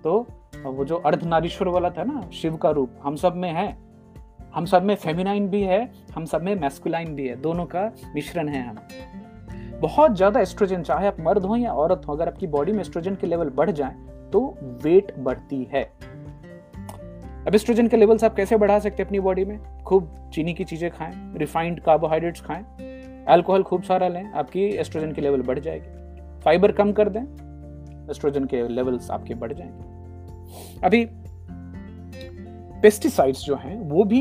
तो वो जो अर्धनारीश्वर वाला था ना, शिव का रूप, हम सब में है। हम सब में फेमिनाइन भी है, हम सब में मैस्कुलाइन भी है, दोनों का मिश्रण है हम। बहुत ज़्यादा एस्ट्रोजन चाहे आप मर्द हो या औरत हो, अगर आपकी बॉडी में एस्ट्रोजन के लेवल बढ़ जाए तो वेट बढ़ती है। अब एस्ट्रोजन के लेवल्स आप कैसे बढ़ा सकते हैं अपनी बॉडी में? खूब चीनी की चीज़ें खाएँ रिफाइंड कार्बोहाइड्रेट्स खाएँ अल्कोहल खूब सारा लें, आपकी एस्ट्रोजन की लेवल बढ़ जाएगी। फाइबर कम कर दें एस्ट्रोजन के लेवल्स आपके बढ़ जाएँगे। अभी पेस्टिसाइड्स जो हैं, वो भी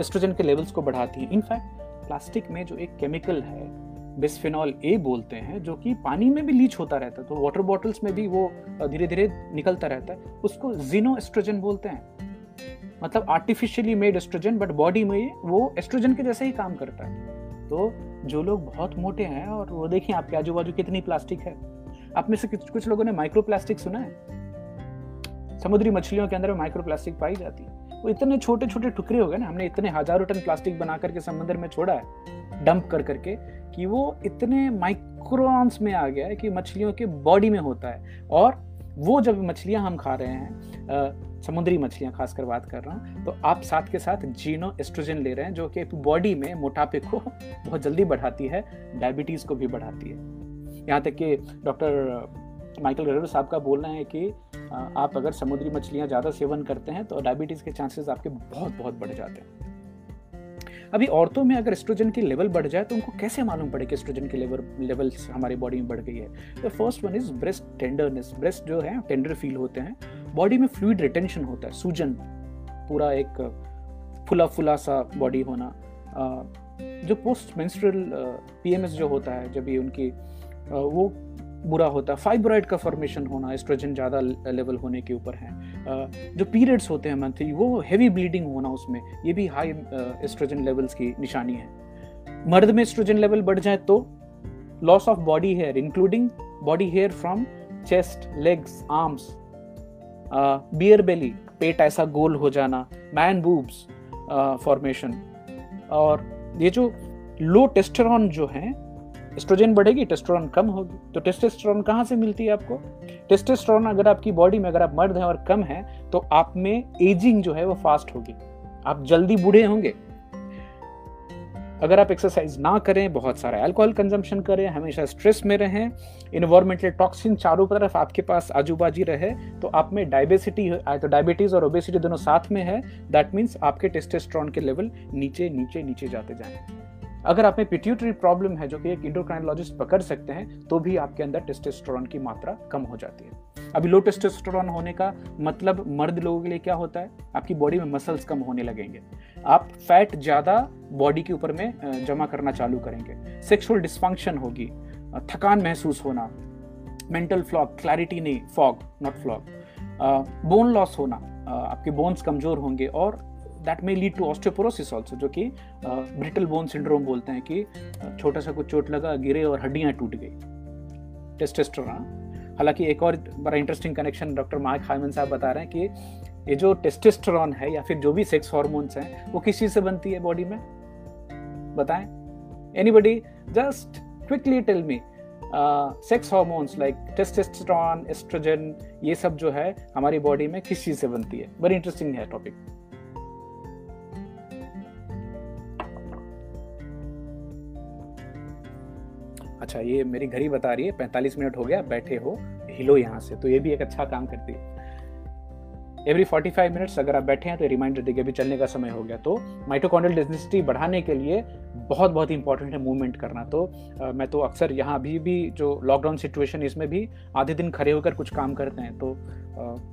एस्ट्रोजन के लेवल्स को बढ़ाती हैं। इनफैक्ट, प्लास्टिक में जो एक केमिकल है, बिस्फिनॉल ए बोलते हैं, जो कि पानी में भी लीच होता रहता है तो वाटर बॉटल्स में भी वो धीरे धीरे निकलता रहता है। उसको जीनो एस्ट्रोजन बोलते हैं। मतलब artificially made estrogen but body में वो एस्ट्रोजन के जैसे ही काम करता है। तो जो लोग बहुत मोटे हैं, और वो देखिए आपके आजू बाजू कितनी प्लास्टिक है। आप में से कुछ लोगों ने माइक्रो प्लास्टिक सुना है? समुद्री मछलियों के अंदर माइक्रो प्लास्टिक पाई जाती है। वो इतने छोटे छोटे टुकड़े हो गए ना, हमने इतने हज़ारों टन प्लास्टिक बना करके समुद्र में छोड़ा है, डंप कर करके, कि वो इतने माइक्रोन्स में आ गया है कि मछलियों के बॉडी में होता है। और वो जब मछलियाँ हम खा रहे हैं समुद्री मछलियाँ खासकर बात कर रहा हूँ तो आप साथ के साथ जीनो एस्ट्रोजन ले रहे हैं, जो कि बॉडी में मोटापे को बहुत जल्दी बढ़ाती है, डायबिटीज़ को भी बढ़ाती है। यहाँ तक कि डॉक्टर माइकल गरेरो साहब का बोलना है कि आप अगर समुद्री मछलियाँ ज़्यादा सेवन करते हैं तो डायबिटीज़ के चांसेस आपके बहुत बहुत बढ़ जाते हैं। अभी औरतों में अगर एस्ट्रोजन की लेवल बढ़ जाए तो उनको कैसे मालूम पड़े कि एस्ट्रोजन की लेवल लेवल हमारी बॉडी में बढ़ गई है? तो first one is breast tenderness breast जो है टेंडर फील होते हैं। बॉडी में फ्लूड रिटेंशन होता है, सूजन। पूरा एक फुला फुला सा बॉडी होना। जो पोस्ट मेंस्ट्रुअल पीएमएस जो होता है, जब ये उनकी वो बुरा होता है। फाइब्रॉइड का फॉर्मेशन होना एस्ट्रोजन ज़्यादा लेवल होने के ऊपर है। जो पीरियड्स होते हैं मंथली वो हैवी ब्लीडिंग होना उसमें, ये भी हाई एस्ट्रोजन लेवल्स की निशानी है। मर्द में एस्ट्रोजन लेवल बढ़ जाए तो loss of body hair including body hair from chest legs arms beard belly पेट ऐसा गोल हो जाना मैन बूब्स फॉर्मेशन और ये जो लो टेस्टरॉन जो है एस्ट्रोजन बढ़ेगी टेस्टोस्टेरोन कम होगी। तो टेस्टोस्टेरोन कहाँ से मिलती है आपको? टेस्टोस्टेरोन अगर आपकी बॉडी में अगर आप मर्द हैं और कम है तो आप में एजिंग जो है वो फास्ट होगी। आप जल्दी बूढ़े होंगे। अगर आप एक्सरसाइज ना करें, बहुत सारा अल्कोहल कंजम्पशन करें, हमेशा स्ट्रेस में रहें इन्वायरमेंटल टॉक्सिन चारों तरफ़ आपके पास आजू बाजू रहे तो आप में डायबिसिटी तो डायबिटीज़ और ओबेसिटी दोनों साथ में है। दैट मीन्स आपके टेस्टेस्ट्रॉन के लेवल नीचे नीचे नीचे जाते जाएँगे अगर आप में पिट्यूटरी प्रॉब्लम है, जो कि एक इंडोक्राइनोलॉजिस्ट पकड़ सकते हैं तो भी आपके अंदर टेस्टोस्टेरोन की मात्रा कम हो जाती है। अभी लो टेस्टोस्टेरोन होने का मतलब मर्द लोगों के लिए क्या होता है? आपकी बॉडी में मसल्स कम होने लगेंगे। आप फैट ज़्यादा बॉडी के ऊपर में जमा करना चालू करेंगे। सेक्सुअल डिस्फंक्शन होगी थकान महसूस होना मेंटल फ्लॉग क्लैरिटी नहीं fog not flog bone loss होना आपके बोन्स कमज़ोर होंगे और that may lead to osteoporosis also जो कि ब्रिटल बोन सिंड्रोम बोलते हैं कि छोटा सा कुछ चोट लगा, गिरे और हड्डियाँ टूट गई। टेस्टेस्टोरॉन हालाँकि एक और बड़ा interesting connection doctor Mark Hyman साहब बता रहे हैं कि, ये जो टेस्टेस्टोरॉन है या फिर जो भी सेक्स हॉर्मोन्स हैं, वो किस चीज़ से बनती है बॉडी में? बताएँ। Anybody just quickly tell me sex hormones like testosterone estrogen ये सब जो है, हमारी बॉडी में किस चीज़ से बनती है? बड़ी इंटरेस्टिंग है टॉपिक अच्छा ये मेरी घड़ी बता रही है पैंतालीस मिनट हो गया बैठे हो हिलो यहाँ से। तो ये भी एक अच्छा काम करती है। एवरी 45 मिनट्स अगर आप बैठे हैं तो रिमाइंडर देगी अभी चलने का समय हो गया। तो माइटोकॉन्ड्रियल डेंसिटी बढ़ाने के लिए बहुत बहुत इंपॉर्टेंट है मूवमेंट करना। तो आ, मैं तो अक्सर यहाँ अभी भी जो लॉकडाउन सिचुएशन इसमें भी आधे दिन खड़े होकर कुछ काम करते हैं। तो आ,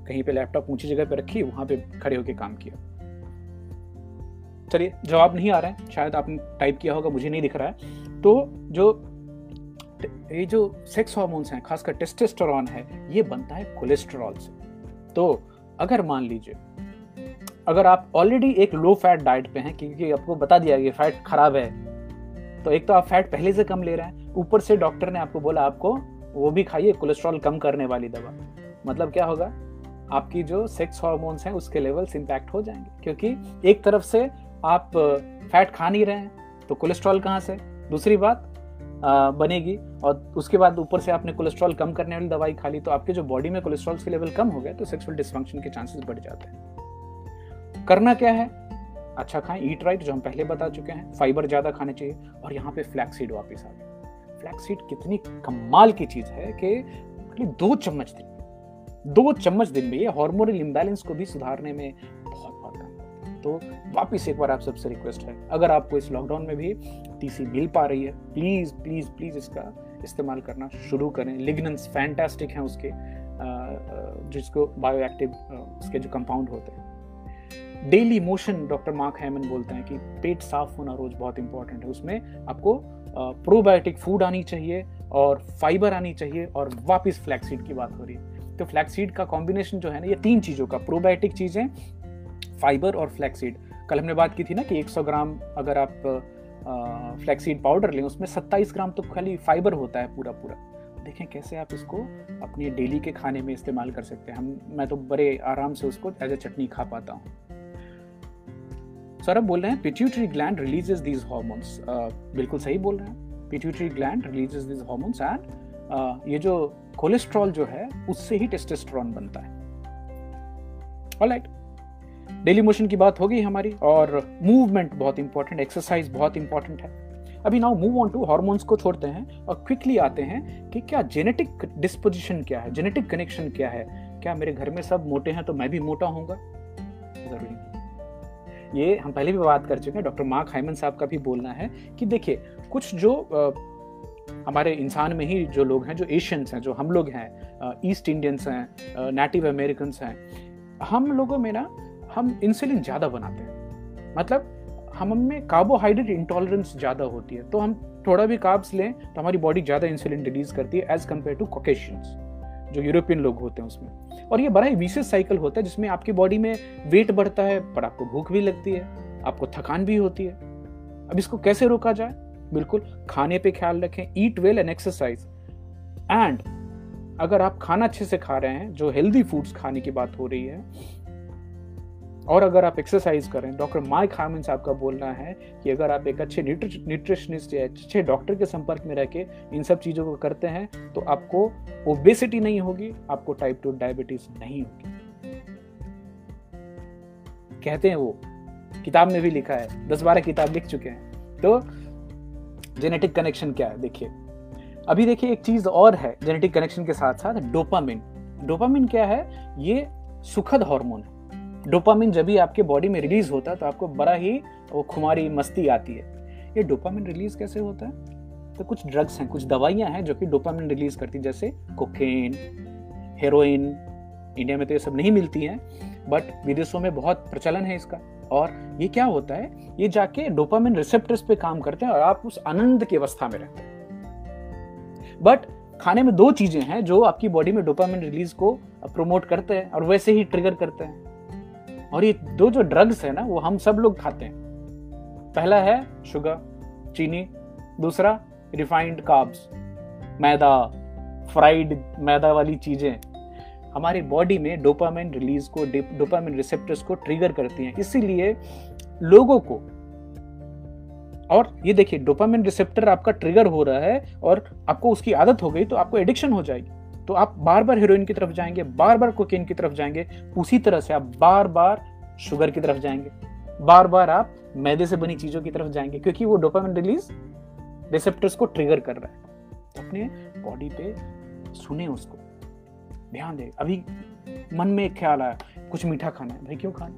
कहीं पे लैपटॉप ऊँची जगह पे रखी वहाँ पे खड़े होकर काम किया। चलिए जवाब नहीं आ रहा है। शायद आपने टाइप किया होगा मुझे नहीं दिख रहा है। तो जो ये जो सेक्स हॉर्मोन्स हैं, खासकर टेस्टेस्टेरोन है, ये बनता है कोलेस्ट्रॉल से। तो अगर मान लीजिए, अगर आप ऑलरेडी एक लो फैट डाइट पे हैं, क्योंकि आपको बता दिया कि फैट खराब है तो एक तो आप फैट पहले से कम ले रहे हैं, ऊपर से डॉक्टर ने आपको बोला, आपको वो भी खाइए कोलेस्ट्रॉल कम करने वाली दवा। मतलब क्या होगा? आपकी जो सेक्स हॉर्मोन्स हैं, उसके लेवल्स इंपैक्ट हो जाएँगे। क्योंकि एक तरफ़ से आप फैट खा नहीं रहे हैं तो कोलेस्ट्रॉल कहाँ से? दूसरी बात बनेगी और उसके बाद ऊपर से आपने कोलेस्ट्रॉल कम करने वाली दवाई खा ली तो आपके जो बॉडी में कोलेस्ट्रॉल के लेवल कम हो गया तो सेक्सुअल डिस्फंक्शन के चांसेस बढ़ जाते हैं। करना क्या है? अच्छा खाएँ ईट राइट जो हम पहले बता चुके हैं फाइबर ज़्यादा खाने चाहिए और यहाँ पे फ्लैक्सीड वापस आ गए फ्लैक्सीड कितनी कमाल की चीज़ है कि दो चम्मच दिन दो चम्मच दिन में ये हार्मोनल इम्बैलेंस को भी सुधारने में बहुत बहुत तो वापिस एक बार आप सबसे रिक्वेस्ट है। अगर आपको इस लॉकडाउन में भी टीसी मिल पा रही है प्लीज़ प्लीज़ प्लीज़ इसका इस्तेमाल करना शुरू करें। लिग्नेंस फैंटास्टिक हैं उसके जिसको बायो एक्टिव उसके जो कंपाउंड होते हैं। Daily motion doctor Mark Hyman बोलते हैं कि पेट साफ़ होना रोज बहुत इंपॉर्टेंट है। उसमें आपको प्रोबायोटिक फ़ूड आनी चाहिए और फाइबर आनी चाहिए और वापस फ्लैक्सीड की बात हो रही है। तो फ्लैक्सीड का कॉम्बिनेशन जो है ना, ये तीन चीज़ों का प्रोबायोटिक चीज़ें फाइबर और फ्लैक्सीड। कल हमने बात की थी ना कि 100 ग्राम अगर आप फ्लैक्सीड पाउडर लें, उसमें 27 ग्राम तो खाली फाइबर होता है पूरा पूरा देखें कैसे आप इसको अपनी डेली के खाने में इस्तेमाल कर सकते हैं। हम, मैं तो बड़े आराम से उसको एज ए चटनी खा पाता हूँ। सौरभ बोल रहे हैं pituitary gland releases these hormones बिल्कुल सही बोल रहे हैं। Pituitary gland releases these hormones and ये जो कोलेस्ट्रॉल जो है, उससे ही टेस्टेस्ट्रॉन बनता है। ऑलराइट डेली मोशन की बात होगी हमारी और मूवमेंट बहुत इंपॉर्टेंट एक्सरसाइज बहुत इंपॉर्टेंट है। अभी now move on to hormones को छोड़ते हैं और क्विकली आते हैं कि क्या जेनेटिक डिस्पोजिशन क्या है जेनेटिक कनेक्शन क्या है? क्या मेरे घर में सब मोटे हैं तो मैं भी मोटा होऊँगा? ज़रूरी ये हम पहले भी बात कर चुके हैं डॉक्टर मार्क हाइमन साहब का भी बोलना है कि देखिए कुछ जो आ, हमारे इंसान में ही जो लोग हैं जो एशियंस हैं जो हम लोग हैं ईस्ट इंडियंस हैं नेटिव अमेरिकन हैं हम लोगों में ना हम इंसुलिन ज़्यादा बनाते हैं। मतलब हम में कार्बोहाइड्रेट इंटॉलरेंस ज़्यादा होती है तो हम थोड़ा भी कार्ब्स लें तो हमारी बॉडी ज़्यादा इंसुलिन रिलीज़ करती है एज कंपेयर टू कोकेशियंस जो यूरोपियन लोग होते हैं उसमें। और ये बड़ा ही विशेष साइकिल होता है, जिसमें आपकी बॉडी में वेट बढ़ता है, पर आपको भूख भी लगती है, आपको थकान भी होती है। अब इसको कैसे रोका जाए? बिल्कुल खाने पे ख्याल रखें eat well and exercise and अगर आप खाना अच्छे से खा रहे हैं, जो हेल्दी फूड्स खाने की बात हो रही है और अगर आप एक्सरसाइज करें डॉक्टर माइक हार्मन साहब का बोलना है कि अगर आप एक अच्छे न्यूट्रिशनिस्ट या अच्छे डॉक्टर के संपर्क में रह के इन सब चीज़ों को करते हैं तो आपको ओबेसिटी नहीं होगी, आपको टाइप टू डायबिटीज़ नहीं होगी। कहते हैं वो, किताब में भी लिखा है, दस बारह किताब लिख चुके हैं। तो जेनेटिक कनेक्शन क्या है? देखिए, अभी देखिए एक चीज़ और है जेनेटिक कनेक्शन के साथ साथ डोपामिन डोपामिन क्या है? ये सुखद हार्मोन है। डोपामिन जब भी आपके बॉडी में रिलीज़ होता है तो आपको बड़ा ही वो खुमारी मस्ती आती है। ये डोपामिन रिलीज़ कैसे होता है? तो कुछ ड्रग्स हैं, कुछ दवाइयाँ हैं जो कि डोपामिन रिलीज़ करती जैसे कोकेन, हेरोइन, इंडिया में तो ये सब नहीं मिलती हैं, बट विदेशों में बहुत प्रचलन है इसका। और ये क्या होता है? ये जाके डोपामिन रिसेप्टर्स पे काम करते हैं और आप उस आनंद की अवस्था में रहते हैं। बट खाने में दो चीज़ें हैं जो आपकी बॉडी में डोपामिन रिलीज़ को प्रमोट करते हैं और वैसे ही ट्रिगर करते हैं। और ये दो जो ड्रग्स है ना, वो हम सब लोग खाते हैं। पहला है शुगर चीनी। दूसरा रिफाइंड काब्स मैदा फ्राइड मैदा वाली चीज़ें। हमारी बॉडी में डोपामिन रिलीज़ को डोपामिन रिसेप्टर्स को ट्रिगर करती हैं। इसीलिए लोगों को, और ये देखिए डोपामिन रिसेप्टर आपका ट्रिगर हो रहा है और आपको उसकी आदत हो गई तो आपको एडिक्शन हो जाएगी। तो आप बार बार हीरोइन की तरफ़ जाएँगे बार बार कोकेन की तरफ़ जाएँगे, उसी तरह से आप बार बार शुगर की तरफ़ जाएँगे। बार बार आप मैदे से बनी चीज़ों की तरफ़ जाएँगे, क्योंकि वो डोपामिन रिलीज़ रिसेप्टर्स को ट्रिगर कर रहा है। तो अपने बॉडी पे सुने उसको। ध्यान दे, अभी मन में एक ख्याल आया, कुछ मीठा खाना है। भाई क्यों खाना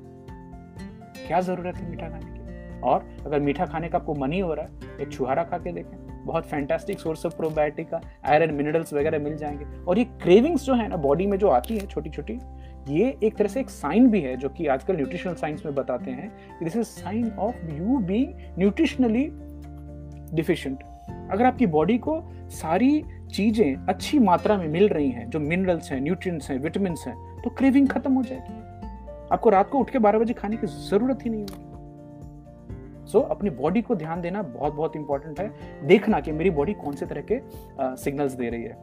क्या ज़रूरत है मीठा खाने की? और अगर मीठा खाने का आपको मन ही हो रहा है, एक छुहारा खा के देखें। बहुत फैंटास्टिक सोर्स ऑफ़ प्रोबायोटिक का आयरन मिनरल्स वगैरह मिल जाएँगे। और ये क्रेविंग्स जो है ना बॉडी में जो आती है छोटी छोटी ये एक तरह से एक साइन भी है जो कि आजकल न्यूट्रिशनल साइंस में बताते हैं this is sign of you being nutritionally deficient अगर आपकी बॉडी को सारी चीज़ें अच्छी मात्रा में मिल रही हैं, जो मिनरल्स हैं न्यूट्रिएंट्स हैं विटामिन हैं तो क्रेविंग खत्म हो जाएगी। आपको रात को उठ के बारह बजे खाने की ज़रूरत ही नहीं होगी। सो so, अपनी बॉडी को ध्यान देना बहुत बहुत इंपॉर्टेंट है। देखना कि मेरी बॉडी कौन से तरह के सिग्नल्स दे रही है।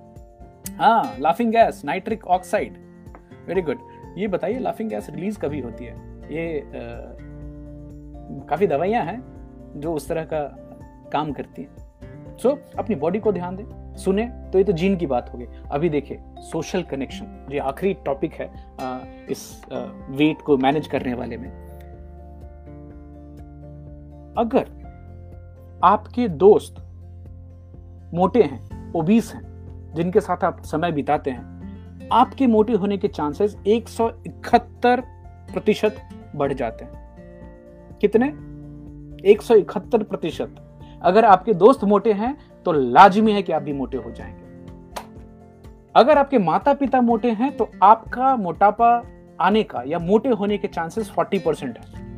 हाँ laughing gas nitric oxide very good ये बताइए लाफिंग गैस रिलीज़ कभी होती है? ये आ, काफ़ी दवाइयाँ हैं जो उस तरह का काम करती हैं। सो so, अपनी बॉडी को ध्यान दें। सुने तो ये तो जीन की बात होगी। अभी देखिए सोशल कनेक्शन ये आखिरी टॉपिक है इस वेट को मैनेज करने वाले में। अगर आपके दोस्त मोटे हैं ओबीस हैं, जिनके साथ आप समय बिताते हैं, आपके मोटे होने के चांसेस एक प्रतिशत बढ़ जाते हैं। कितने? एक प्रतिशत। अगर आपके दोस्त मोटे हैं तो लाजमी है कि आप भी मोटे हो जाएँगे। अगर आपके माता पिता मोटे हैं तो आपका मोटापा आने का या मोटे होने के चांसेस 40 परसेंट है।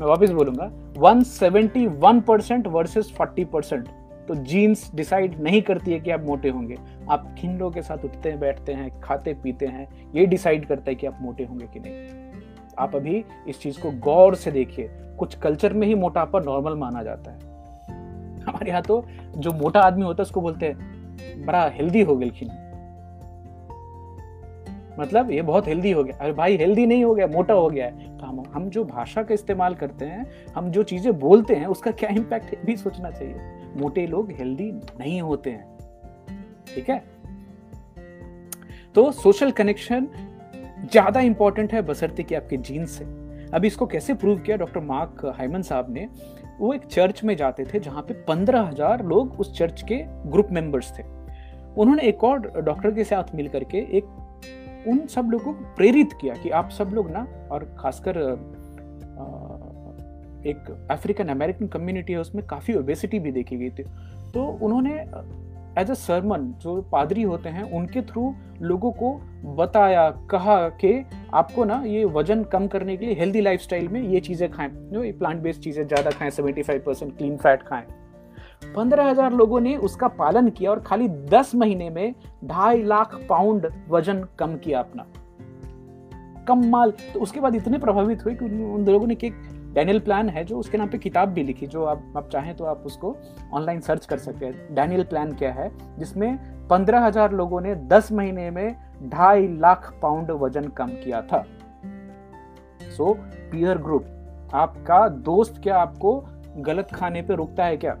मैं वापस बोलूँगा 171 परसेंट वर्सेस 40 परसेंट तो जीन्स डिसाइड नहीं करती है कि आप मोटे होंगे। आप किन लोगों के साथ उठते हैं, बैठते हैं, खाते, पीते हैं, ये डिसाइड करता है कि आप मोटे होंगे कि नहीं। आप अभी इस चीज़ को गौर से देखिए। कुछ कल्चर में ही मोटापा नॉर्मल माना जाता है। हमारे यहाँ तो जो मोटा आदमी होता है, उसको बोलते हैं, बड़ा हेल्दी हो गई मतलब ये बहुत हेल्दी हो गया। अरे भाई हेल्दी नहीं हो गया, मोटा हो गया है। तो हम हम जो भाषा का इस्तेमाल करते हैं, हम जो चीज़ें बोलते हैं, उसका क्या इम्पैक्ट भी सोचना चाहिए। मोटे लोग हेल्दी नहीं होते हैं। ठीक है? तो सोशल कनेक्शन ज़्यादा इंपॉर्टेंट है बसरते कि आपके जीन्स से। अभी इसको कैसे प्रूव किया? डॉक्टर मार्क हाइमन साहब ने, वो एक चर्च में जाते थे, जहाँ पे पंद्रह हज़ार लोग उस चर्च के ग्रुप मेंबर्स थे। उन्होंने एक और डॉक्टर के साथ मिल करके एक उन सब लोगों को प्रेरित किया कि आप सब लोग ना, और खासकर एक अफ्रीकन अमेरिकन कम्युनिटी है, उसमें काफ़ी ओबेसिटी भी देखी गई थी। तो उन्होंने एज अ सरमन जो पादरी होते हैं, उनके थ्रू लोगों को बताया, कहा कि आपको ना, ये वज़न कम करने के लिए हेल्दी लाइफस्टाइल में ये चीज़ें खाएँ, जो ये प्लांट बेस्ड चीज़ें ज़्यादा खाएँ seventy five percent clean fat खाएँ। पंद्रह हज़ार लोगों ने उसका पालन किया और खाली दस महीने में ढाई लाख पाउंड वज़न कम किया अपना। कम माल तो उसके बाद इतने प्रभावित हुए कि उन लोगों ने एक डैनियल प्लान है जो उसके नाम पे किताब भी लिखी, जो आप आप चाहें तो आप उसको ऑनलाइन सर्च कर सकते हैं। डैनियल प्लान क्या है? जिसमें पंद्रह हज़ार लोगों ने दस महीने में ढाई लाख पाउंड वज़न कम किया था। सो पीयर ग्रुप आपका दोस्त क्या आपको गलत खाने पे रुकता है क्या?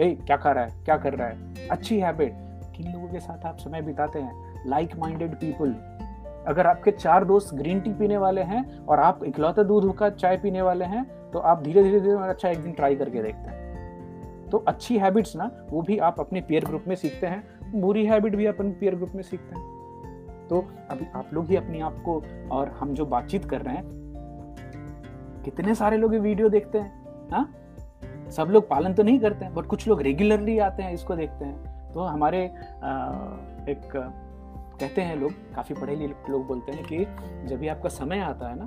ए, क्या कर रहा है? क्या कर रहा है? अच्छी हैबिट। किन लोगों के साथ आप समय बिताते हैं? लाइक माइंडेड पीपल अगर आपके चार दोस्त ग्रीन टी पीने वाले हैं और आप इकलौते दूध का चाय पीने वाले हैं तो आप धीरे धीरे धीरे अच्छा एक दिन ट्राई करके देखते हैं। तो अच्छी हैबिट्स ना वो भी आप अपने पेयर ग्रुप में सीखते हैं। बुरी हैबिट भी अपने पेयर ग्रुप में सीखते हैं। तो अभी आप लोग ही अपने आप को और हम जो बातचीत कर रहे हैं कितने सारे लोग ये वीडियो देखते हैं हा? सब लोग पालन तो नहीं करते हैं बट कुछ लोग रेगुलरली आते हैं, इसको देखते हैं। तो हमारे एक, कहते हैं लोग, काफ़ी पढ़े लिखे लोग बोलते हैं कि जब भी आपका समय आता है ना,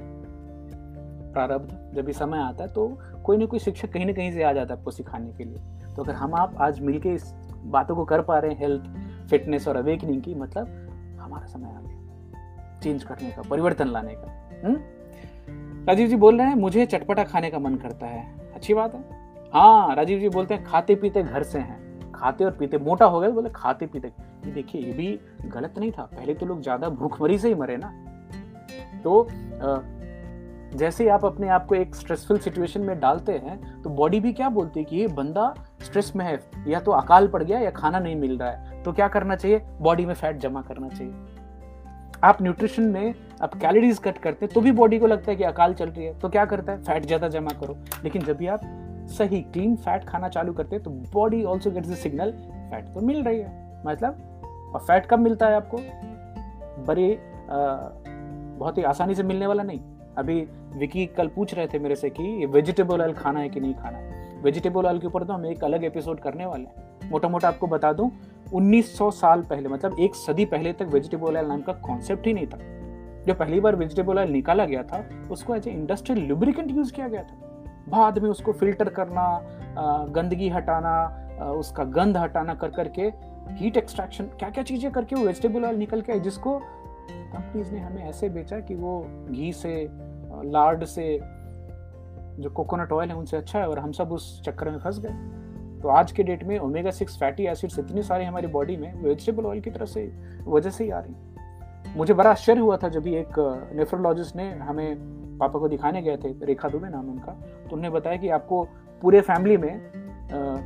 प्रारब्ध, जब भी समय आता है तो कोई ना कोई शिक्षक कहीं ना कहीं से आ जाता है आपको सिखाने के लिए। तो अगर हम आप आज मिलके इस बातों को कर पा रहे हैं हेल्थ फिटनेस और अवेकनिंग की मतलब हमारा समय आ गया। चेंज करने का, परिवर्तन लाने का। हम्म? राजीव जी बोल रहे हैं, मुझे चटपटा खाने का मन करता है। अच्छी बात है। हाँ राजीव जी बोलते हैं, खाते पीते घर से हैं। खाते और पीते, मोटा हो गए बोले, खाते पीते। ये देखिए, ये भी गलत नहीं था। पहले तो लोग ज़्यादा भूखमरी से ही मरे ना। तो जैसे आप अपने आप को एक स्ट्रेसफुल सिचुएशन में डालते हैं तो बॉडी भी क्या बोलती है कि ये बंदा स्ट्रेस में है, या तो अकाल पड़ गया या खाना नहीं मिल रहा है। तो क्या करना चाहिए? बॉडी में फैट जमा करना चाहिए। आप न्यूट्रिशन में, आप कैलोरीज कट करते हैं तो भी बॉडी को लगता है कि अकाल चल रही है। तो क्या करता है? फैट ज़्यादा जमा करो। लेकिन जब भी आप सही क्लीन फैट खाना चालू करते तो body also gets the signal fat तो मिल रही है। मतलब और फैट कब मिलता है आपको? बड़े बहुत ही आसानी से मिलने वाला नहीं। अभी विकी कल पूछ रहे थे मेरे से कि वेजिटेबल ऑयल खाना है कि नहीं खाना वेजिटेबल ऑयल के ऊपर तो हम एक अलग एपिसोड करने वाले हैं। मोटा मोटा आपको बता दूँ 1900 साल पहले मतलब एक सदी पहले तक वेजिटेबल ऑयल नाम का कॉन्सेप्ट ही नहीं था। जो पहली बार वेजिटेबल ऑयल निकाला गया था, उसको as a industrial lubricant use किया गया था। बाद में उसको फ़िल्टर करना गंदगी हटाना उसका गंध हटाना कर करके हीट एक्सट्रैक्शन क्या क्या चीज़ें करके वो वेजिटेबल ऑयल निकल के जिसको कंपनीज़ ने हमें ऐसे बेचा कि वो घी से लार्ड से, जो कोकोनट ऑयल है उनसे अच्छा है और हम सब उस चक्कर में फंस गए। तो आज के डेट में ओमेगा सिक्स फैटी एसिड्स इतने सारे हमारी बॉडी में वेजिटेबल ऑयल की तरह से वजह से ही आ रही मुझे बड़ा आश्चर्य हुआ था जब भी एक नेफ्रोलॉजिस्ट ने हमें पापा को दिखाने गए थे, रेखा दुबे नाम उनका तो उन्होंने बताया कि आपको पूरे फैमिली में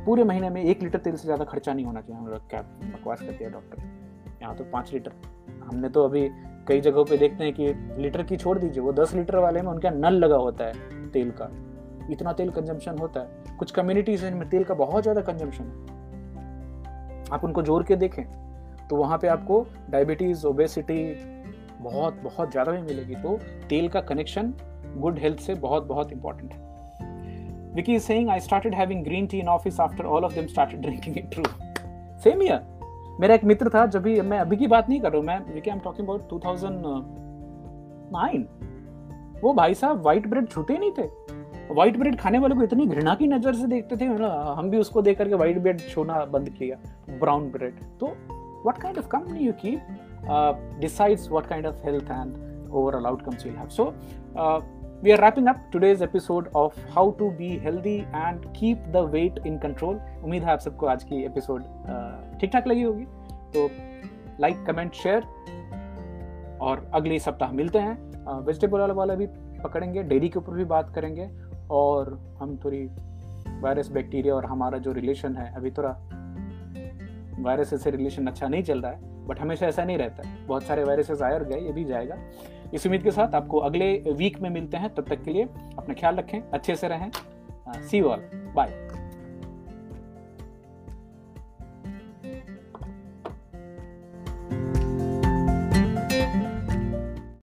पूरे महीने में एक लीटर तेल से ज़्यादा खर्चा नहीं होना चाहिए। हम लोग क्या बकवास करते हैं डॉक्टर यहाँ तो पाँच लीटर। हमने तो अभी कई जगहों पे देखते हैं कि लीटर की छोड़ दीजिए, वो दस लीटर वाले में उनका नल लगा होता है तेल का। इतना तेल कंजम्पशन होता है। कुछ कम्युनिटीज में तेल का बहुत ज़्यादा कंजम्पशन है। आप उनको जोड़ के देखें तो वहाँ पे आपको डायबिटीज़ ओबेसिटी बहुत बहुत ज़्यादा भी मिलेगी तो तेल का कनेक्शन गुड हेल्थ से बहुत बहुत इंपॉर्टेंट है Vicky is saying, I started having green tea in office after all of them started drinking it. True. Same here. मेरा एक मित्र था जब भी मैं अभी की बात नहीं कर रहा हूँ मैं Vicky I am talking about 2009 वो भाई साहब व्हाइट ब्रेड छूते नहीं थे व्हाइट ब्रेड खाने वाले को इतनी घृणा की नज़र से देखते थे हम भी उसको देख करके व्हाइट ब्रेड छूना बंद किया ब्राउन ब्रेड तो what kind of company you keep decides what kind of health and overall outcomes you have so we are wrapping up today's episode of how to be healthy and keep the weight in control. उम्मीद है आप सबको आज की episode ठीक ठाक लगी होगी। तो लाइक कमेंट शेयर और अगले सप्ताह मिलते हैं। वेजिटेबल वाला वाला भी पकड़ेंगे डेयरी के ऊपर भी बात करेंगे और हम थोड़ी वायरस बैक्टीरिया और हमारा जो रिलेशन है, अभी थोड़ा वायरस से रिलेशन अच्छा नहीं चल रहा है। बट हमेशा ऐसा नहीं रहता है। बहुत सारे वायरसेस आए और गए, ये भी जाएगा। इस उम्मीद के साथ आपको अगले वीक में मिलते हैं। तब तक के लिए अपना ख्याल रखें, अच्छे से रहें। See all bye